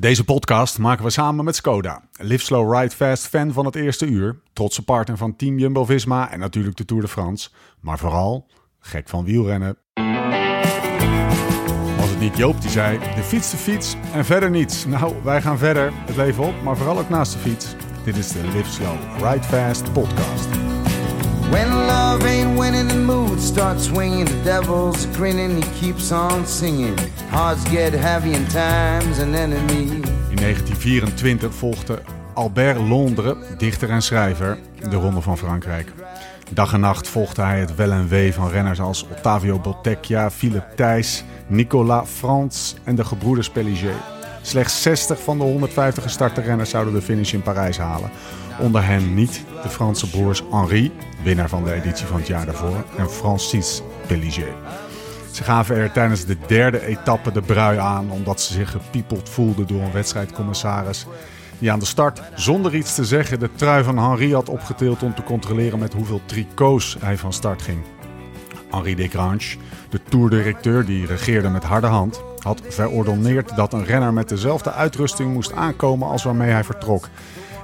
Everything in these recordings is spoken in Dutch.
Deze podcast maken we samen met Skoda. Live Slow Ride Fast fan van het eerste uur. Trotse partner van Team Jumbo-Visma en natuurlijk de Tour de France. Maar vooral gek van wielrennen. Was het niet Joop die zei, de fiets de fiets en verder niets. Nou, wij gaan verder het leven op, maar vooral ook naast de fiets. Dit is de Live Slow Ride Fast podcast. When love ain't winning, the mood starts swinging. The devil's grinning, he keeps on singing. Hearts get heavy in time's an enemy. In 1924 volgde Albert Londres, dichter en schrijver, de Ronde van Frankrijk. Dag en nacht volgde hij het wel en wee van renners als Ottavio Bottecchia, Philippe Thijs, Nicolas Frans en de gebroeders Péliger. Slechts 60 van de 150 gestarte renners zouden de finish in Parijs halen. Onder hen niet de Franse broers Henri, winnaar van de editie van het jaar daarvoor, en Francis Péliger. Ze gaven er tijdens de derde etappe de brui aan omdat ze zich gepiepeld voelden door een wedstrijdcommissaris die aan de start zonder iets te zeggen de trui van Henri had opgetild om te controleren met hoeveel tricots hij van start ging. Henri Desgrange, de toerdirecteur die regeerde met harde hand, had verordonneerd dat een renner met dezelfde uitrusting moest aankomen als waarmee hij vertrok.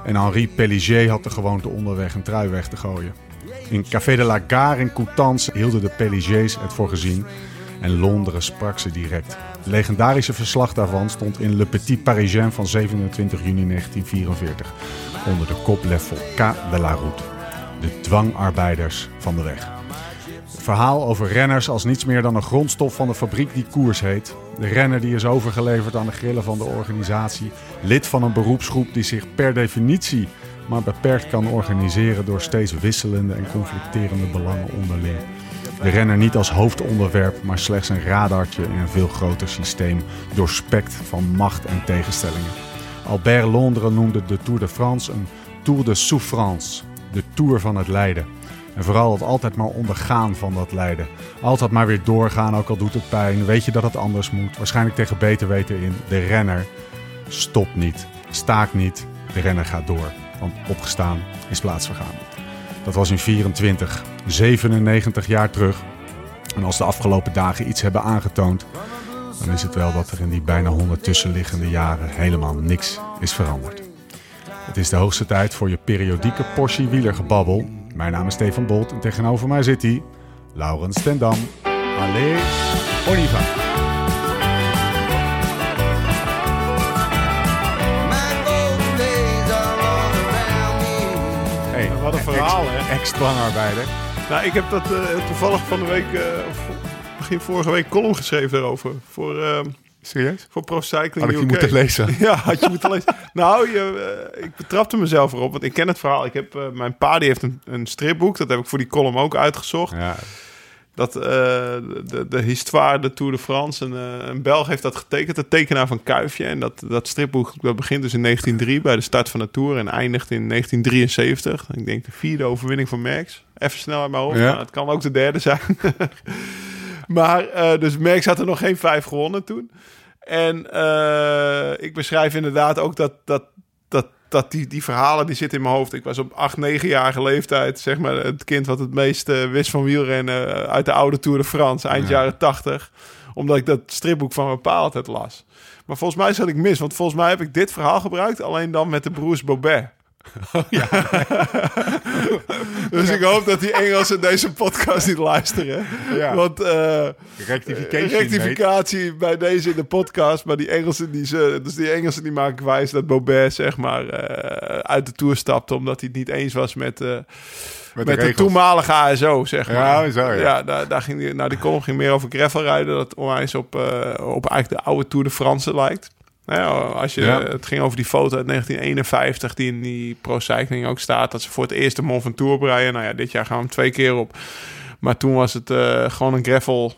En Henri Péliger had de gewoonte onderweg een trui weg te gooien. In Café de la Gare in Coutances hielden de Péligers het voor gezien en Londen sprak ze direct. Het legendarische verslag daarvan stond in Le Petit Parisien van 27 juni 1944 onder de kop Le Foucault de la Route, de dwangarbeiders van de weg. Verhaal over renners als niets meer dan een grondstof van de fabriek die koers heet. De renner die is overgeleverd aan de grillen van de organisatie. Lid van een beroepsgroep die zich per definitie maar beperkt kan organiseren door steeds wisselende en conflicterende belangen onderling. De renner niet als hoofdonderwerp, maar slechts een radartje in een veel groter systeem, doorspekt van macht en tegenstellingen. Albert Londres noemde de Tour de France een Tour de Souffrance, de Tour van het lijden. En vooral het altijd maar ondergaan van dat lijden. Altijd maar weer doorgaan, ook al doet het pijn. Weet je dat het anders moet? Waarschijnlijk tegen beter weten in. De renner stopt niet, staakt niet. De renner gaat door. Want opgestaan is plaatsvergaan. Dat was in 24, 97 jaar terug. En als de afgelopen dagen iets hebben aangetoond, dan is het wel dat er in die bijna 100 tussenliggende jaren helemaal niks is veranderd. Het is de hoogste tijd voor je periodieke portie wielergebabbel. Mijn naam is Stefan Bolt en tegenover mij zit hij, Laurens ten Dam. Allez, on y va. My golden days are all around me. Hey, Wat een verhaal, hè? Ex-dwangarbeider. Nou, ik heb dat eh, toevallig van de week, eh, of begin vorige week, column geschreven daarover. Voor, eh, Serieus? voor Pro Cycling Had ik UK. moeten lezen? Ja, had je moeten lezen. nou, je, eh, ik betrapte mezelf erop, want ik ken het verhaal. Ik heb, eh, mijn pa die heeft een, een stripboek, dat heb ik voor die column ook uitgezocht. Ja, Dat, eh, de, de Histoire de Tour de France, een, een Belg heeft dat getekend, de tekenaar van Kuifje. En dat, dat stripboek dat begint dus in 1903 bij de start van de Tour en eindigt in 1973. Ik denk de vierde overwinning van Merckx. Even snel uit mijn hoofd, Ja. het kan ook de derde zijn. maar dus Merckx had er nog geen vijf gewonnen toen. En eh, ik beschrijf inderdaad ook dat, dat, dat, dat die, die verhalen die zitten in mijn hoofd. Ik was op 8, 9-jarige leeftijd, zeg maar, het kind wat het meest eh, wist van wielrennen eh, uit de oude Tour de France, eind Ja. jaren 80. Omdat ik dat stripboek van mijn pa altijd las. Maar volgens mij zat ik mis, want volgens mij heb ik dit verhaal gebruikt, alleen dan met de broers Bobet. dus ik hoop dat die Engelsen deze podcast niet luisteren. Ja. Want eh, rectificatie bij deze in de podcast. Maar die Engelsen, die, ze, dus die Engelsen die maken wijs dat Bobet zeg maar eh, uit de Tour stapte. Omdat hij het niet eens was met, eh, met, de, toenmalige ASO, zeg maar. Ja, zo, ja. daar, daar ging die, nou, die column ging meer over gravelrijden. Dat onwijs op, op eigenlijk de oude Tour de France lijkt. Nou ja, als je, Ja. Het ging over die foto uit 1951 die in die Pro Cycling ook staat. Dat ze voor het eerst de Mont Ventoux breien. Nou ja, dit jaar gaan we hem twee keer op. Maar toen was het eh, gewoon een gravel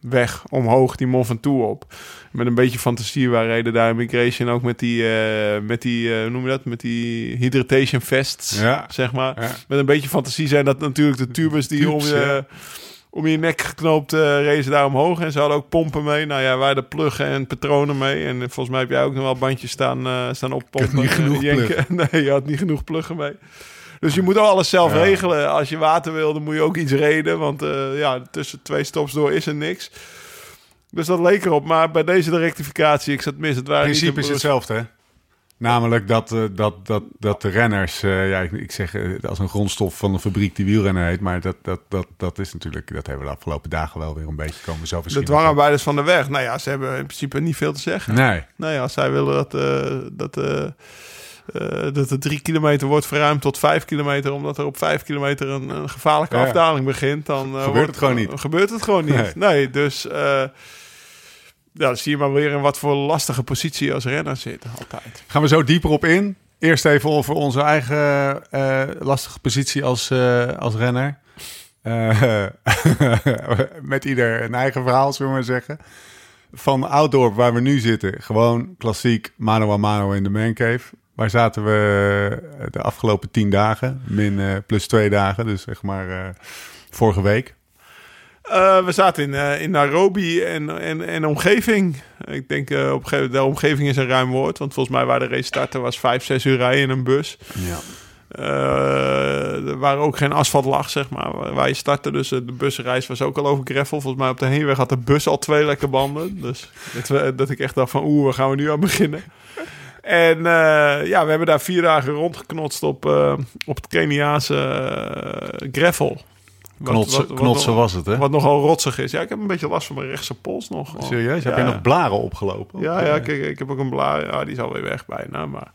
weg omhoog die Mont Ventoux op. Met een beetje fantasie. Wij reden daar in Migration ook met die, eh, met die eh, hoe noem je dat? Met die hydratation vests, Ja. zeg maar. Ja. Met een beetje fantasie zijn dat natuurlijk de tubes die om Tubes, je, om je nek geknoopt uh, rezen daar omhoog. En ze hadden ook pompen mee. Nou ja, wij hadden pluggen en patronen mee. En volgens mij heb jij ook nog wel bandjes staan, eh staan oppompen. niet genoeg Eh, jenken. Nee, je had niet genoeg pluggen mee. Dus je moet alles zelf Ja. regelen. Als je water wil, dan moet je ook iets reden. Want ja, tussen twee stops door is er niks. Dus dat leek erop. Maar bij deze de rectificatie, ik zat mis. Het waren niet principe de is hetzelfde, hè? Namelijk dat, eh, dat, dat, dat de renners, eh, ja, ik, ik zeg eh, als een grondstof van de fabriek die wielrenner heet, maar dat, dat, dat, dat is natuurlijk, dat hebben we de afgelopen dagen wel weer een beetje komen zo De dwangarbeiders van de weg. Nou ja, ze hebben in principe niet veel te zeggen. Nee, Nou ja, zij willen dat, eh, dat, dat de drie kilometer wordt verruimd tot vijf kilometer, omdat er op vijf kilometer een, een gevaarlijke Ja. afdaling begint, dan Gebeurt het gewoon niet. Gebeurt het gewoon niet. Nee. Nee, dus ja, dan zie je maar weer in wat voor lastige positie als renner zitten altijd. gaan we zo dieper op in. Eerst even over onze eigen eh, lastige positie als, eh, als renner. Eh, met ieder een eigen verhaal, zullen we maar zeggen. Van Outdoor, waar we nu zitten, gewoon klassiek mano a mano in de mancave. Waar zaten we de afgelopen tien dagen, min plus twee dagen, dus zeg maar vorige week. Eh, we zaten in, eh, in Nairobi en, en, en omgeving. Ik denk uh, op een gegeven moment, de omgeving is een ruim woord. Want volgens mij waar de race startte was vijf, zes uur rijden in een bus. Ja. Uh, er waren ook geen asfalt lag, zeg maar, waar je startte. Dus uh, de busreis was ook al over gravel. Volgens mij op de heenweg had de bus al twee lekke banden. Dus dat, we, dat ik echt dacht van, oeh, waar gaan we nu aan beginnen? En uh, ja, we hebben daar vier dagen rondgeknotst op, op het Keniaanse gravel. Knotsen, wat, wat, knotsen was het, hè? Wat nogal rotsig is. Ja, ik heb een beetje last van mijn rechtse pols nog. Serieus? Heb ja. je nog blaren opgelopen? Ja, ja kijk, ik heb ook een blaar. Ja, die is alweer weg bijna, maar...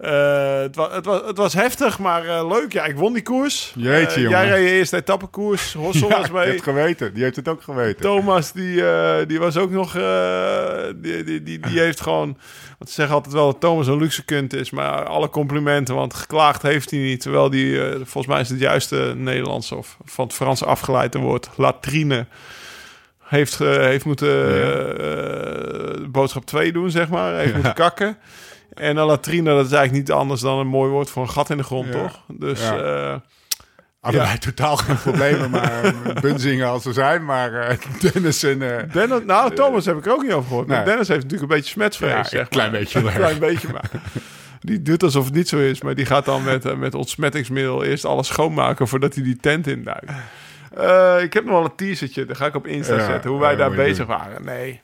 Uh, het, was, het, het was heftig, maar uh, leuk. Ja, ik won die koers. Jeetje, uh, Jij reed je eerste etappekoers. Hossel ja, was mee. Heb het geweten. Die heeft het ook geweten. Thomas, die, die was ook nog... die, die, die, die heeft gewoon... Want ze zeggen altijd wel dat Thomas een luxe kunt is. Maar alle complimenten, want geklaagd heeft hij niet. Terwijl die, volgens mij is het juiste Nederlands of van het Frans afgeleide woord, latrine heeft, uh, heeft moeten uh, boodschap 2 doen, zeg maar. Heeft ja. moeten kakken. En een latrine, dat is eigenlijk niet anders dan een mooi woord voor een gat in de grond, ja. toch? Dus... Ja. Uh, Hadden wij totaal geen problemen, maar bunzingen als ze zijn. Maar uh, Dennis en... Uh, Dennis, nou, Thomas heb ik er ook niet over gehoord. Nee. Dennis heeft natuurlijk een beetje smetvrees, ja, zeg Een klein beetje. Klein beetje, maar... Die doet alsof het niet zo is, maar die gaat dan met, uh, met ontsmettingsmiddel eerst alles schoonmaken voordat hij die tent induikt. Ik heb nog wel een teasertje, daar ga ik op Insta ja, zetten, hoe wij daar bezig doen. waren. Nee.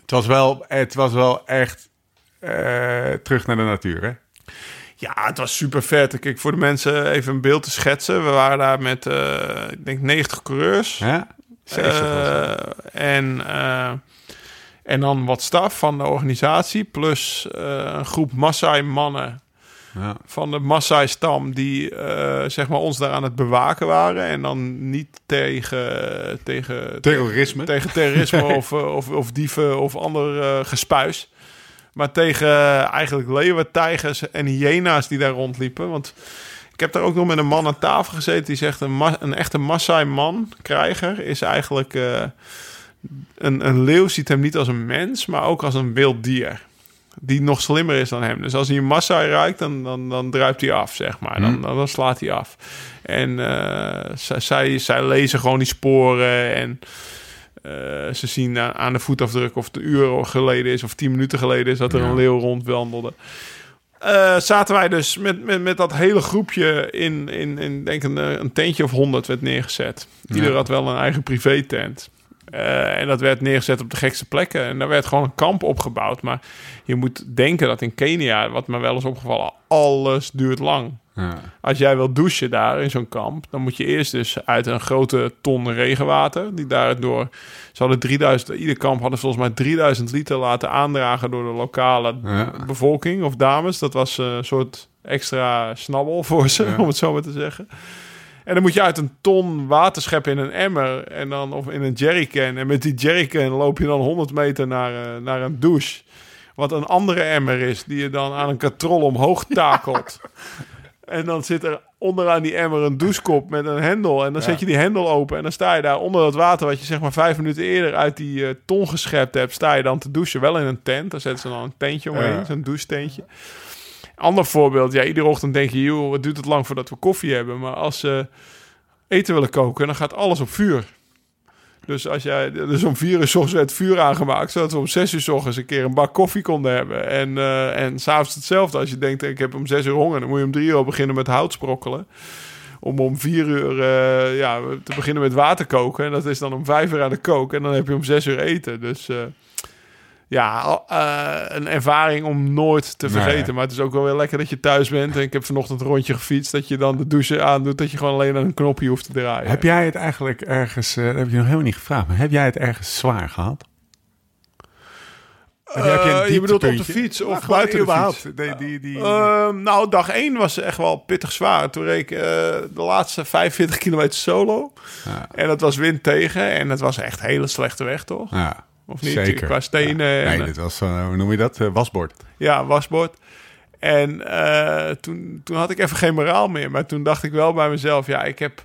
Het was wel, het was wel echt terug naar de natuur, hè? Ja, het was super vet. Kijk, voor de mensen even een beeld te schetsen. We waren daar met, uh, ik denk, 90 coureurs. Ja, 60 uh, en, en dan wat staf van de organisatie. Plus een groep Maasai-mannen ja. van de Maasai-stam... die zeg maar ons daar aan het bewaken waren. En dan niet tegen... tegen terrorisme. Tegen terrorisme of, of, of dieven of ander gespuis. Maar tegen uh, eigenlijk leeuwen, tijgers en hyena's die daar rondliepen. Want ik heb daar ook nog met een man aan tafel gezeten. Die zegt een, een echte Maasai-man, krijger, is eigenlijk... Uh, een, een leeuw ziet hem niet als een mens, maar ook als een wild dier. Die nog slimmer is dan hem. Dus als hij een Maasai ruikt, dan, dan, dan druipt hij af, zeg maar. Dan, dan, dan slaat hij af. En uh, zij, zij lezen gewoon die sporen en... Uh, ze zien aan, aan de voetafdruk of het een uur geleden is of tien minuten geleden is dat er Ja. een leeuw rondwandelde. Eh, zaten wij dus met, met, met dat hele groepje in, in, in denk een, eh, een tentje of honderd werd neergezet. Ieder Ja. had wel een eigen privé-tent. Eh, en dat werd neergezet op de gekste plekken. En daar werd gewoon een kamp opgebouwd. Maar je moet denken dat in Kenia, wat me wel eens opgevallen, alles duurt lang. Ja. Als jij wil douchen daar in zo'n kamp, dan moet je eerst dus uit een grote ton regenwater, die daardoor, ze hadden 3000, ieder kamp hadden volgens mij 3000 liter laten aandragen door de lokale Ja. bevolking of dames. Dat was een soort extra snabbel voor ze, Ja. om het zo maar te zeggen. En dan moet je uit een ton water scheppen in een emmer en dan of in een jerrycan. En met die jerrycan loop je dan 100 meter naar, eh, naar een douche. Wat een andere emmer is, die je dan aan een katrol omhoog takelt. En dan zit er onderaan die emmer een douchekop met een hendel. En dan Ja. zet je die hendel open. En dan sta je daar onder dat water... wat je zeg maar vijf minuten eerder uit die eh, ton geschept hebt... sta je dan te douchen. Wel in een tent. Daar zetten ze dan een tentje omheen. Ja. Zo'n douchtentje. Ander voorbeeld. Ja, iedere ochtend denk je... joh, wat duurt het lang voordat we koffie hebben. Maar als ze eten willen koken... dan gaat alles op vuur. Dus als jij, dus om vier uur ochtends werd vuur aangemaakt, zodat we om zes uur s ochtends een keer een bak koffie konden hebben. En, eh en s'avonds hetzelfde. Als je denkt, ik heb om zes uur honger, dan moet je om drie uur beginnen met hout sprokkelen. om om vier uur eh, ja, te beginnen met water koken. En dat is dan om vijf uur aan de koken. En dan heb je om zes uur eten. Dus eh, ja, eh, een ervaring om nooit te Nee. vergeten. Maar het is ook wel weer lekker dat je thuis bent. En ik heb vanochtend een rondje gefietst. Dat je dan de douche aandoet. Dat je gewoon alleen aan een knopje hoeft te draaien. Heb jij het eigenlijk ergens, eh, dat heb je nog helemaal niet gevraagd, maar heb jij het ergens zwaar gehad? Je- heb je een Eh, je bedoelt op de fiets of gewoon buiten de überhaupt. fiets? Die, die, die, Ehm, nou, dag 1 was echt wel pittig zwaar. Toen reed ik de laatste 45 kilometer solo. Ja. En dat was wind tegen. En het was echt hele slechte weg, toch? ja, Of niet? zeker. Qua stenen. Ja. Nee, dit was, eh, hoe noem je dat? Eh, wasbord. Ja, wasbord. En eh, toen, toen had ik even geen moraal meer. Maar toen dacht ik wel bij mezelf, ja, ik heb...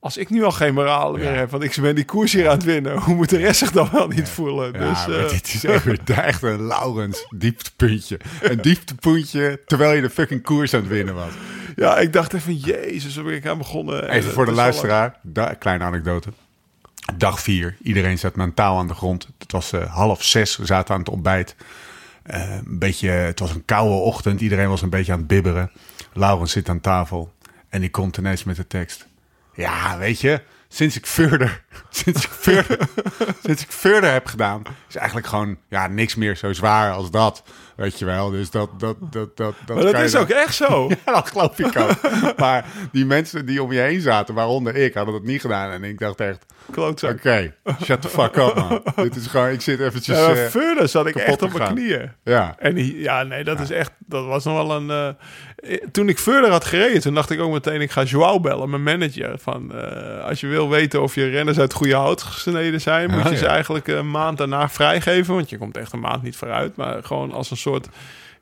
Als ik nu al geen moraal meer Ja. heb, want ik ben die koers hier aan het winnen, hoe moet de rest zich dan wel niet voelen? Dus, dit is echt, weer echt een Laurens dieptepuntje. Een dieptepuntje terwijl je de fucking koers aan het winnen was. ja, ik dacht even, jezus, waar ben ik aan begonnen? En Even voor de luisteraar, kleine anekdote. Dag vier, iedereen zat mentaal aan de grond. Het was eh, half zes, we zaten aan het ontbijt. Eh, een beetje, het was een koude ochtend, iedereen was een beetje aan het bibberen. Laurens zit aan tafel en die komt ineens met de tekst. Ja, weet je, sinds ik verder, sinds ik verder, sinds ik verder heb gedaan, is eigenlijk gewoon ja, niks meer zo zwaar als dat. Weet je wel, dus dat, dat, dat, dat, dat Maar dat is dan- ook echt zo. ja, dat geloof ik ook. maar die mensen die om je heen zaten, waaronder ik, hadden dat niet gedaan. En ik dacht echt, oké, Klootzak. shut the fuck up, man. Dit is gewoon, ik zit eventjes... Ja, maar eh, verder zat ik echt op mijn knieën. ja, En die- ja, nee, dat is echt, dat was nog wel een. eh, toen ik verder had gereden, toen dacht ik ook meteen, ik ga Joao bellen, mijn manager. Van, eh, als je wil weten of je renners uit goede hout gesneden zijn, moet Oh, je ze ja. eigenlijk een maand daarna vrijgeven. Want je komt echt een maand niet vooruit, maar gewoon als een soort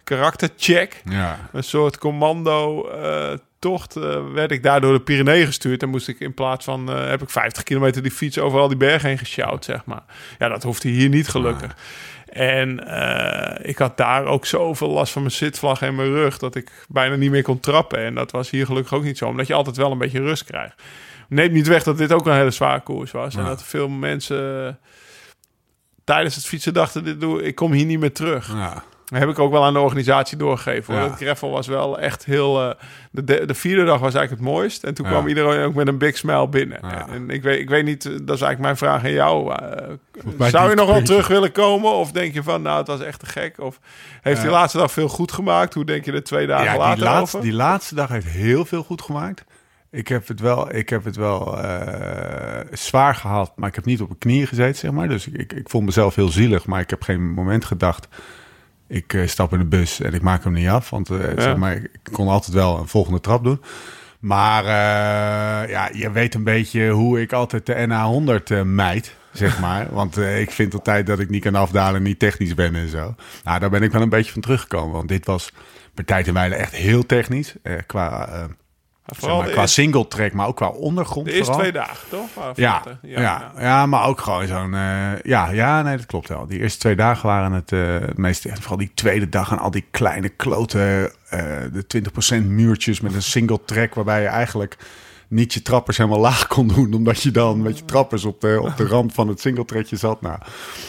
karaktercheck. ja. Een soort commando eh, tocht eh, werd ik daar door de Pyreneeën gestuurd. En moest ik in plaats van, eh, heb ik 50 kilometer die fiets over al die bergen heen gesjouwd, zeg maar. Ja, dat hoefde hier niet gelukkig. En eh, ik had daar ook zoveel last van mijn zitvlag en mijn rug... dat ik bijna niet meer kon trappen. En dat was hier gelukkig ook niet zo. Omdat je altijd wel een beetje rust krijgt. Neemt niet weg dat dit ook een hele zware koers was. En dat veel mensen tijdens het fietsen dachten... Dit doe, ik kom hier niet meer terug. ja. Dat heb ik ook wel aan de organisatie doorgegeven. Hoor. Ja. Het gravel was wel echt heel... eh, de, de, de vierde dag was eigenlijk het mooist. En toen Ja. kwam iedereen ook met een big smile binnen. Ja. En, ik, weet, ik weet niet, eh, dat is eigenlijk mijn vraag aan jou. eh, zou je nog wel terug willen komen? Of denk je van, nou, het was echt te gek? Of heeft die laatste dag veel goed gemaakt? Hoe denk je er twee dagen ja later die, laatste, over? die laatste dag heeft heel veel goed gemaakt. Ik heb het wel, ik heb het wel zwaar gehad, maar ik heb niet op mijn knieën gezeten, zeg maar. Dus ik, ik, ik vond mezelf heel zielig, maar ik heb geen moment gedacht... ik eh, stap in de bus en ik maak hem niet af. Want eh, zeg maar, ik kon altijd wel een volgende trap doen. Maar eh, ja, je weet een beetje hoe ik altijd de NA100 eh mijd, zeg maar. Want ik vind altijd dat ik niet kan afdalen, niet technisch ben en zo. Nou, daar ben ik wel een beetje van teruggekomen. Want dit was per tijd en wijle echt heel technisch. qua zeg Vooral maar, qua eerste- single track, maar ook qua ondergrond De eerste vooral. twee dagen, toch? Ja, vluchten. ja, ja, maar ook gewoon zo'n... eh, ja, ja, nee, dat klopt wel. Die eerste twee dagen waren het, eh het meest... en Vooral die tweede dag en al die kleine kloten... eh, de 20% muurtjes met een single track... waarbij je eigenlijk niet je trappers helemaal laag kon doen... omdat je dan met je trappers op de, op de rand van het single trackje zat. Nou,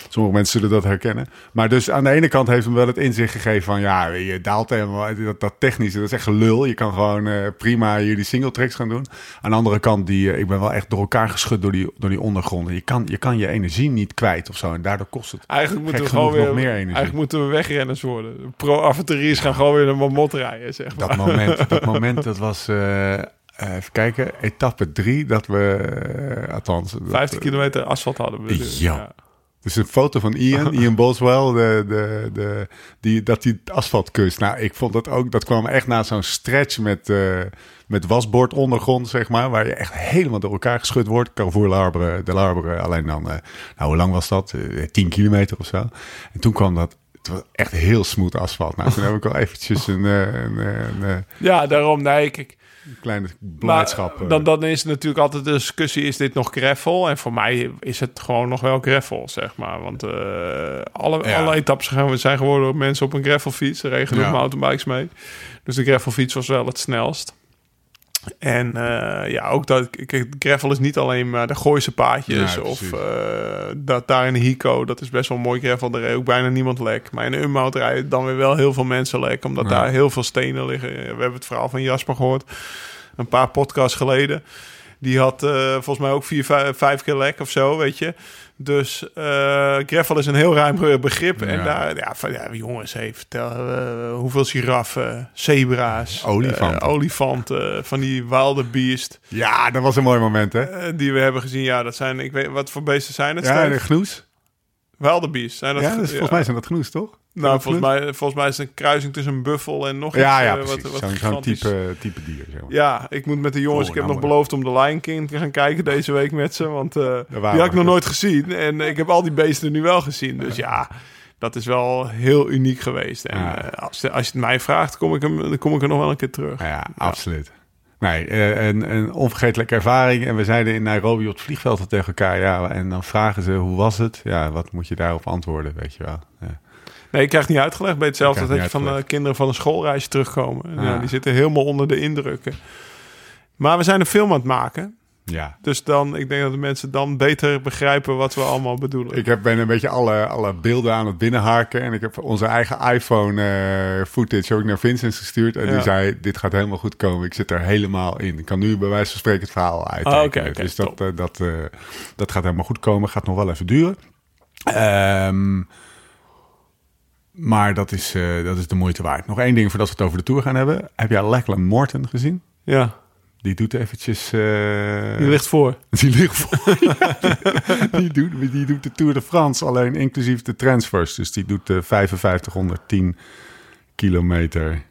sommige mensen zullen dat herkennen. Maar dus aan de ene kant heeft hem wel het inzicht gegeven van... ja, je daalt helemaal... dat, dat technische, dat is echt gelul. Je kan gewoon eh, prima hier die single tracks gaan doen. Aan de andere kant, die, eh, ik ben wel echt door elkaar geschud door die, door die ondergronden. Je kan, je kan je energie niet kwijt of zo. En daardoor kost het... Eigenlijk moeten we gewoon weer, nog meer energie. eigenlijk moeten we wegrenners worden. Pro-avonturiers gaan gewoon weer een mamot rijden, zeg maar. Dat moment, dat moment, dat was... eh, even kijken, etappe drie, dat we... eh, althans... dat- 50 kilometer asfalt hadden we. dus, Ja. Dus een foto van Ian, Ian Boswell, de, de, de, die, dat hij het asfalt kust. Nou, ik vond dat ook, dat kwam echt na zo'n stretch met, eh met wasbord ondergrond, zeg maar. Waar je echt helemaal door elkaar geschud wordt. Carrefour Larbre, de Larbre, alleen dan, eh, nou hoe lang was dat? Eh, 10 kilometer of zo. En toen kwam dat, het was echt heel smooth asfalt. Nou, toen heb ik wel eventjes een, eh, een, een, een, een Ja, daarom, nee, kijk. Kleine blijdschap. eh. dan, dan is het natuurlijk altijd de discussie, is dit nog gravel? En voor mij is het gewoon nog wel gravel, zeg maar. Want eh, alle, Ja. alle etappes gaan, zijn geworden mensen op een gravelfiets. Er regen Ja. mountainbikes mee. Dus de gravelfiets was wel het snelst. En eh, ja, ook dat kijk, gravel is niet alleen maar de Gooise paadjes Ja, of eh, dat daar in Hico, dat is best wel mooi gravel. Daar ook bijna niemand lek. Maar in de Unmout rijden dan weer wel heel veel mensen lek, omdat Ja. daar heel veel stenen liggen. We hebben het verhaal van Jasper gehoord. een paar podcasts geleden. Die had eh, volgens mij ook vier, vijf, vijf keer lek of zo, weet je. Dus gravel is een heel ruim begrip. En daar, ja, van, ja jongens, hey, vertel eh, hoeveel giraffen, zebra's, Olifanten. eh, olifanten, van die wilde beest Ja, dat was een mooi moment, hè? die we hebben gezien. Ja, dat zijn, ik weet, wat voor beesten zijn het? Ja, de gnoes. Wilde beest. Zijn dat, Ja, dus ja. volgens mij zijn dat gnoes, toch? Nou, volgens mij, volgens mij is het een kruising tussen een buffel en nog Ja, iets. ja, eh, precies. Wat, wat Zo'n zo'n gigantisch. type, type dier, zeg maar. Ja, ik moet met de jongens. Oh, ik heb nou, nog maar- beloofd om de Lion King te gaan kijken deze week met ze. Want eh, die had ik nog nooit gezien. En ik heb al die beesten nu wel gezien. Dus ja, dat is wel heel uniek geweest. En Ja. eh, als, als je het mij vraagt, kom ik, hem, dan kom ik er nog wel een keer terug. Ja, absoluut. Nee, eh, een, een onvergetelijke ervaring. En we zeiden in Nairobi op het vliegveld tegen elkaar. Ja, en dan vragen ze, hoe was het? Ja, wat moet je daarop antwoorden, weet je wel. Ja. Nee, ik krijg niet uitgelegd. Bij hetzelfde dat je van de kinderen van een schoolreis terugkomen. Ja, die zitten helemaal onder de indrukken. Maar we zijn een film aan het maken. Ja. Dus dan, ik denk dat de mensen dan beter begrijpen wat we allemaal bedoelen. Ik heb, ben een beetje alle, alle beelden aan het binnenharken. En ik heb onze eigen iPhone eh, footage ook naar Vincent gestuurd. En die zei, dit gaat helemaal goed komen. Ik zit er helemaal in. Ik kan nu bij wijze van spreken het verhaal uit. Ah, oké, oké, dus dat, top. eh, dat, eh, dat gaat helemaal goed komen. Gaat nog wel even duren. Ehm, maar dat is, dat is de moeite waard. Nog één ding voordat we het over de Tour gaan hebben. Heb jij Lachlan Morton gezien? Ja, Die doet eventjes... eh, die ligt voor. die ligt voor. die, doet, die doet de Tour de France alleen inclusief de transfers. Dus die doet de 5510 kilometer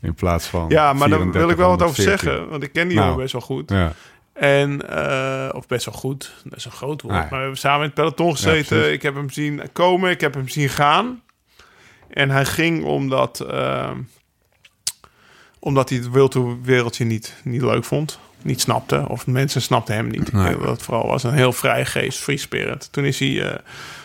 in plaats van. Ja, maar daar wil ik wel wat over 3414. zeggen. Want ik ken die Nou. jongen best wel goed. Ja, En, eh, of best wel goed. Dat is een groot woord. Nee. Maar we hebben samen in het peloton gezeten. ik heb hem zien komen. Ik heb hem zien gaan. En hij ging omdat... eh, omdat hij het wild wereldje niet, niet leuk vond. Niet snapte. Of mensen snapten hem niet. Nee. Dat vooral was een heel vrije geest. Free spirit. Toen is hij eh,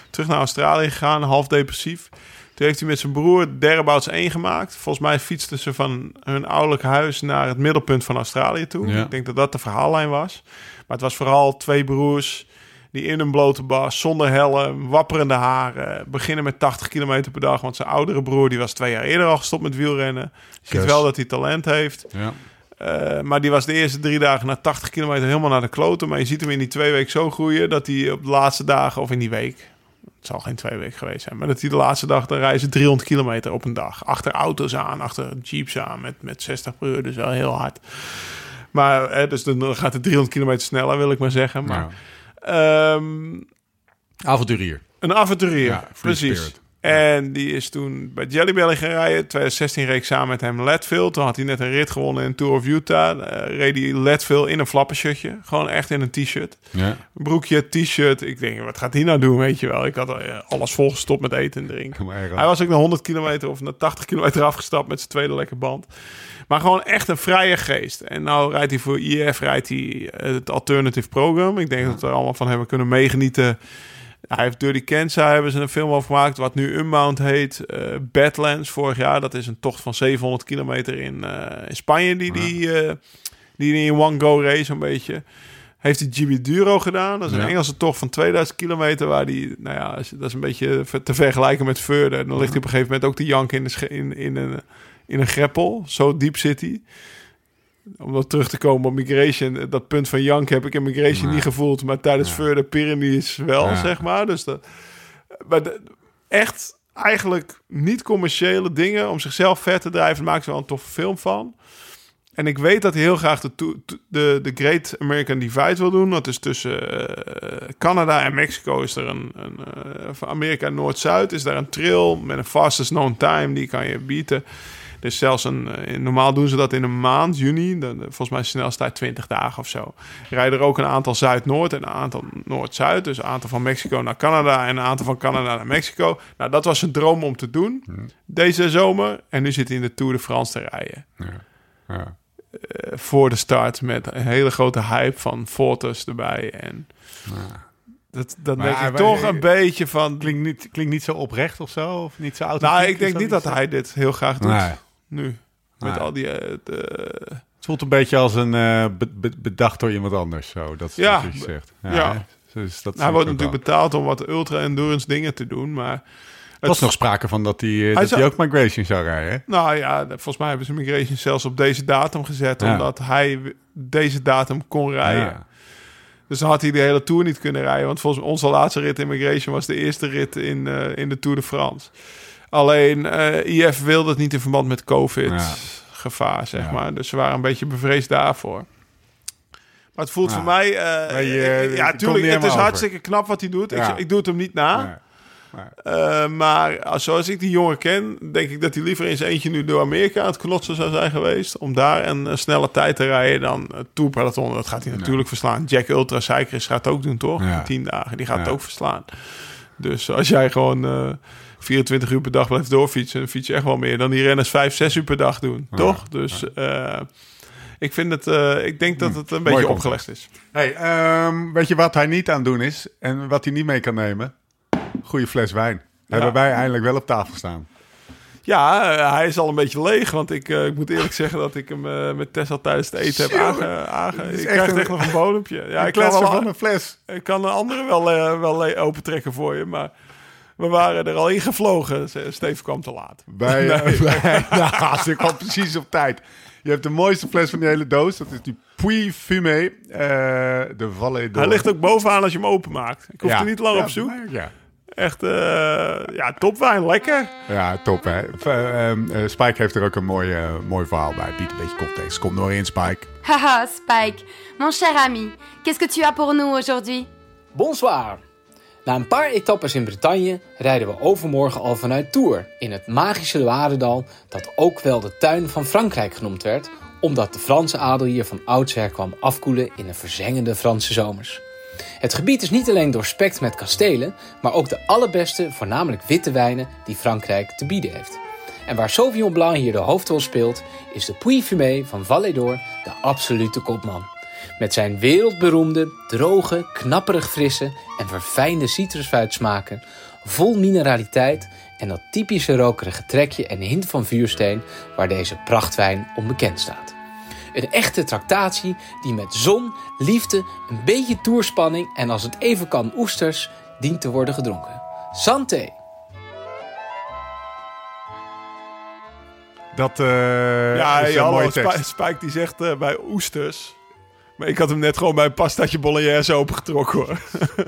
terug naar Australië gegaan. Half depressief. Toen heeft hij met zijn broer Thereabouts 1 gemaakt. Volgens mij fietsten ze van hun ouderlijk huis naar het middelpunt van Australië toe. Ja. Ik denk dat dat de verhaallijn was. Maar het was vooral twee broers die in een blote bas, zonder helm, wapperende haren, beginnen met 80 kilometer per dag. Want zijn oudere broer die was twee jaar eerder al gestopt met wielrennen. Je ziet wel dat hij talent heeft. ja. Eh, maar die was de eerste drie dagen na 80 kilometer helemaal naar de kloten. Maar je ziet hem in die twee weken zo groeien dat hij op de laatste dagen, of in die week, het zal geen twee weken geweest zijn, maar dat hij de laatste dag, dan reizen 300 kilometer op een dag. Achter auto's aan, achter jeeps aan met, met 60 per uur, dus wel heel hard. Maar, eh, dus dan gaat het 300 kilometer sneller, wil ik maar zeggen. Maar, ehm, avonturier. een avonturier, Ja, precies. spirit. En die is toen bij Jelly Belly gaan rijden. 2016 reed ik samen met hem Leadville. Toen had hij net een rit gewonnen in Tour of Utah. Eh reed hij Leadville in een flappershirtje. Gewoon echt in een t-shirt. Ja. Broekje, t-shirt. Ik denk, wat gaat hij nou doen, weet je wel. Ik had eh, alles volgestopt met eten en drinken. Hij was ook naar 100 kilometer of naar 80 kilometer afgestapt met zijn tweede lekker band. Maar gewoon echt een vrije geest. En nou rijdt hij voor IF, rijdt hij eh, het Alternative Program. Ik denk dat we er allemaal van hebben kunnen meegenieten. Hij heeft Dirty Kansas, hebben ze een film over gemaakt, wat nu Unbound heet. eh Badlands vorig jaar, dat is een tocht van 700 kilometer in, eh, in Spanje, die die, eh, die die in one go race een beetje. Heeft hij GB Duro gedaan. Dat is een Ja. Engelse tocht van 2000 kilometer. Waar die, nou ja, dat is een beetje te vergelijken met Verder. Dan ligt hij op een gegeven moment ook de jank in, de in, in, een, in een greppel. Zo diep zit hij. Om dan terug te komen op Migration. Dat punt van jank heb ik in Migration niet gevoeld. Maar tijdens Ja. Verder Pyrenees wel, Ja. zeg maar. Dus dat, maar de- echt eigenlijk niet commerciële dingen om zichzelf vet te drijven. Daar maken ze wel een toffe film van. En ik weet dat hij heel graag de, de, de Great American Divide wil doen. Dat is tussen eh, Canada en Mexico is er een... een eh, van Amerika Noord-Zuid is daar een trail met een fastest known time. Die kan je bieden. Dus zelfs een... eh, normaal doen ze dat in een maand, juni. Dan, volgens mij snelste tijd 20 dagen of zo. Rijden er ook een aantal Zuid-Noord en een aantal Noord-Zuid. Dus een aantal van Mexico naar Canada en een aantal van Canada naar Mexico. Nou, dat was zijn droom om te doen. Deze zomer. En nu zit hij in de Tour de France te rijden Ja. Ja. eh, voor de start met een hele grote hype van foto's erbij. En dat, dat Maar denk ik toch een beetje van... Klinkt, niet, klinkt niet zo oprecht of zo? Of niet zo authentiek? Nou, ik denk niet dat hij dit heel graag doet. Nee. Nu. Met Nee. al die... eh, de- Het voelt een beetje als een eh, be- be- bedacht door iemand anders. Zo. Dat is Ja. wat je zegt. Ja. hè? Dus dat hij wordt natuurlijk betaald om wat ultra-endurance dingen te doen. Maar Er was nog sprake van dat hij, eh, Hij dat zou- hij ook Migration zou rijden. hè? Nou ja, volgens mij hebben ze Migration zelfs op deze datum gezet, Ja. omdat hij deze datum kon rijden. Ja. Dus dan had hij de hele Tour niet kunnen rijden. Want volgens onze laatste rit in Migration was de eerste rit in, eh, in de Tour de France. Alleen eh, IF wilde het niet in verband met COVID-gevaar, zeg Ja. maar. Dus ze waren een beetje bevreesd daarvoor. Maar het voelt voor mij... eh, je- ja, komt tuurlijk, niet het is hartstikke knap wat hij doet. Ja. Ik, ik doe het hem niet na. Eh, maar als- zoals ik die jongen ken, denk ik dat hij liever eens eentje nu door Amerika aan het knotsen zou zijn geweest. Om daar een, een snelle tijd te rijden dan het Tour Peloton. Dat gaat hij natuurlijk verslaan. Jack Ultra Cyclist gaat het ook doen, toch? Ja. In tien dagen. Die gaat het ook verslaan. Dus als jij gewoon 24 uur per dag blijft doorfietsen, dan fiets je echt wel meer dan die renners 5, 6 uur per dag doen, toch? Dus eh, ik vind het, eh, ik denk dat het een beetje opgelegd is. Hey, ehm, weet je wat hij niet aan het doen is en wat hij niet mee kan nemen? Goede fles wijn. Hebben wij eindelijk wel op tafel staan. Ja, eh, hij is al een beetje leeg. Want ik, ik moet eerlijk zeggen dat ik hem met Tessa tijdens het eten heb aange... aange is ik echt krijg een- echt nog een bodempje. Ja, Ja, ik kan, wel, van een fles. ik kan een andere wel, eh, wel opentrekken voor je. Maar we waren er al ingevlogen. Steven kwam te laat. Bij, Nee. bij, nou, ze kwam precies op tijd. Je hebt de mooiste fles van die hele doos. Dat is die Puy Fumé. eh, de Vallée d'Or. Hij ligt ook bovenaan als je hem openmaakt. Ik hoef Ja. er niet lang Ja, op zoek. maar- Ja. Echt, eh, ja, topwijn. Lekker. ja, top hè. Ehm, eh, Spike heeft er ook een mooi, mooi verhaal bij. Biedt een beetje context. Kom door in, Spike. Haha, Spike, mon cher ami, qu'est-ce que tu as pour nous aujourd'hui Bonsoir. Na een paar etappes in Bretagne rijden we overmorgen al vanuit Tours in het magische Loiredal, dat ook wel de tuin van Frankrijk genoemd werd, omdat de Franse adel hier van oudsher kwam afkoelen in de verzengende Franse zomers. Het gebied is niet alleen doorspekt met kastelen, maar ook de allerbeste, voornamelijk witte wijnen die Frankrijk te bieden heeft. En waar Sauvignon Blanc hier de hoofdrol speelt, is de Puy Fumé van Vallée de absolute kopman. Met zijn wereldberoemde, droge, knapperig frisse en verfijnde citrusfruitsmaken, vol mineraliteit en dat typische rokerige trekje en hint van vuursteen waar deze prachtwijn onbekend staat. Een echte tractatie die met zon, liefde, een beetje toerspanning en als het even kan oesters dient te worden gedronken. Santé! Dat eh Ja, is een Spike, tekst. Spike die zegt eh, bij oesters. Maar ik had hem net gewoon bij een pastaatje bolognese opengetrokken hoor.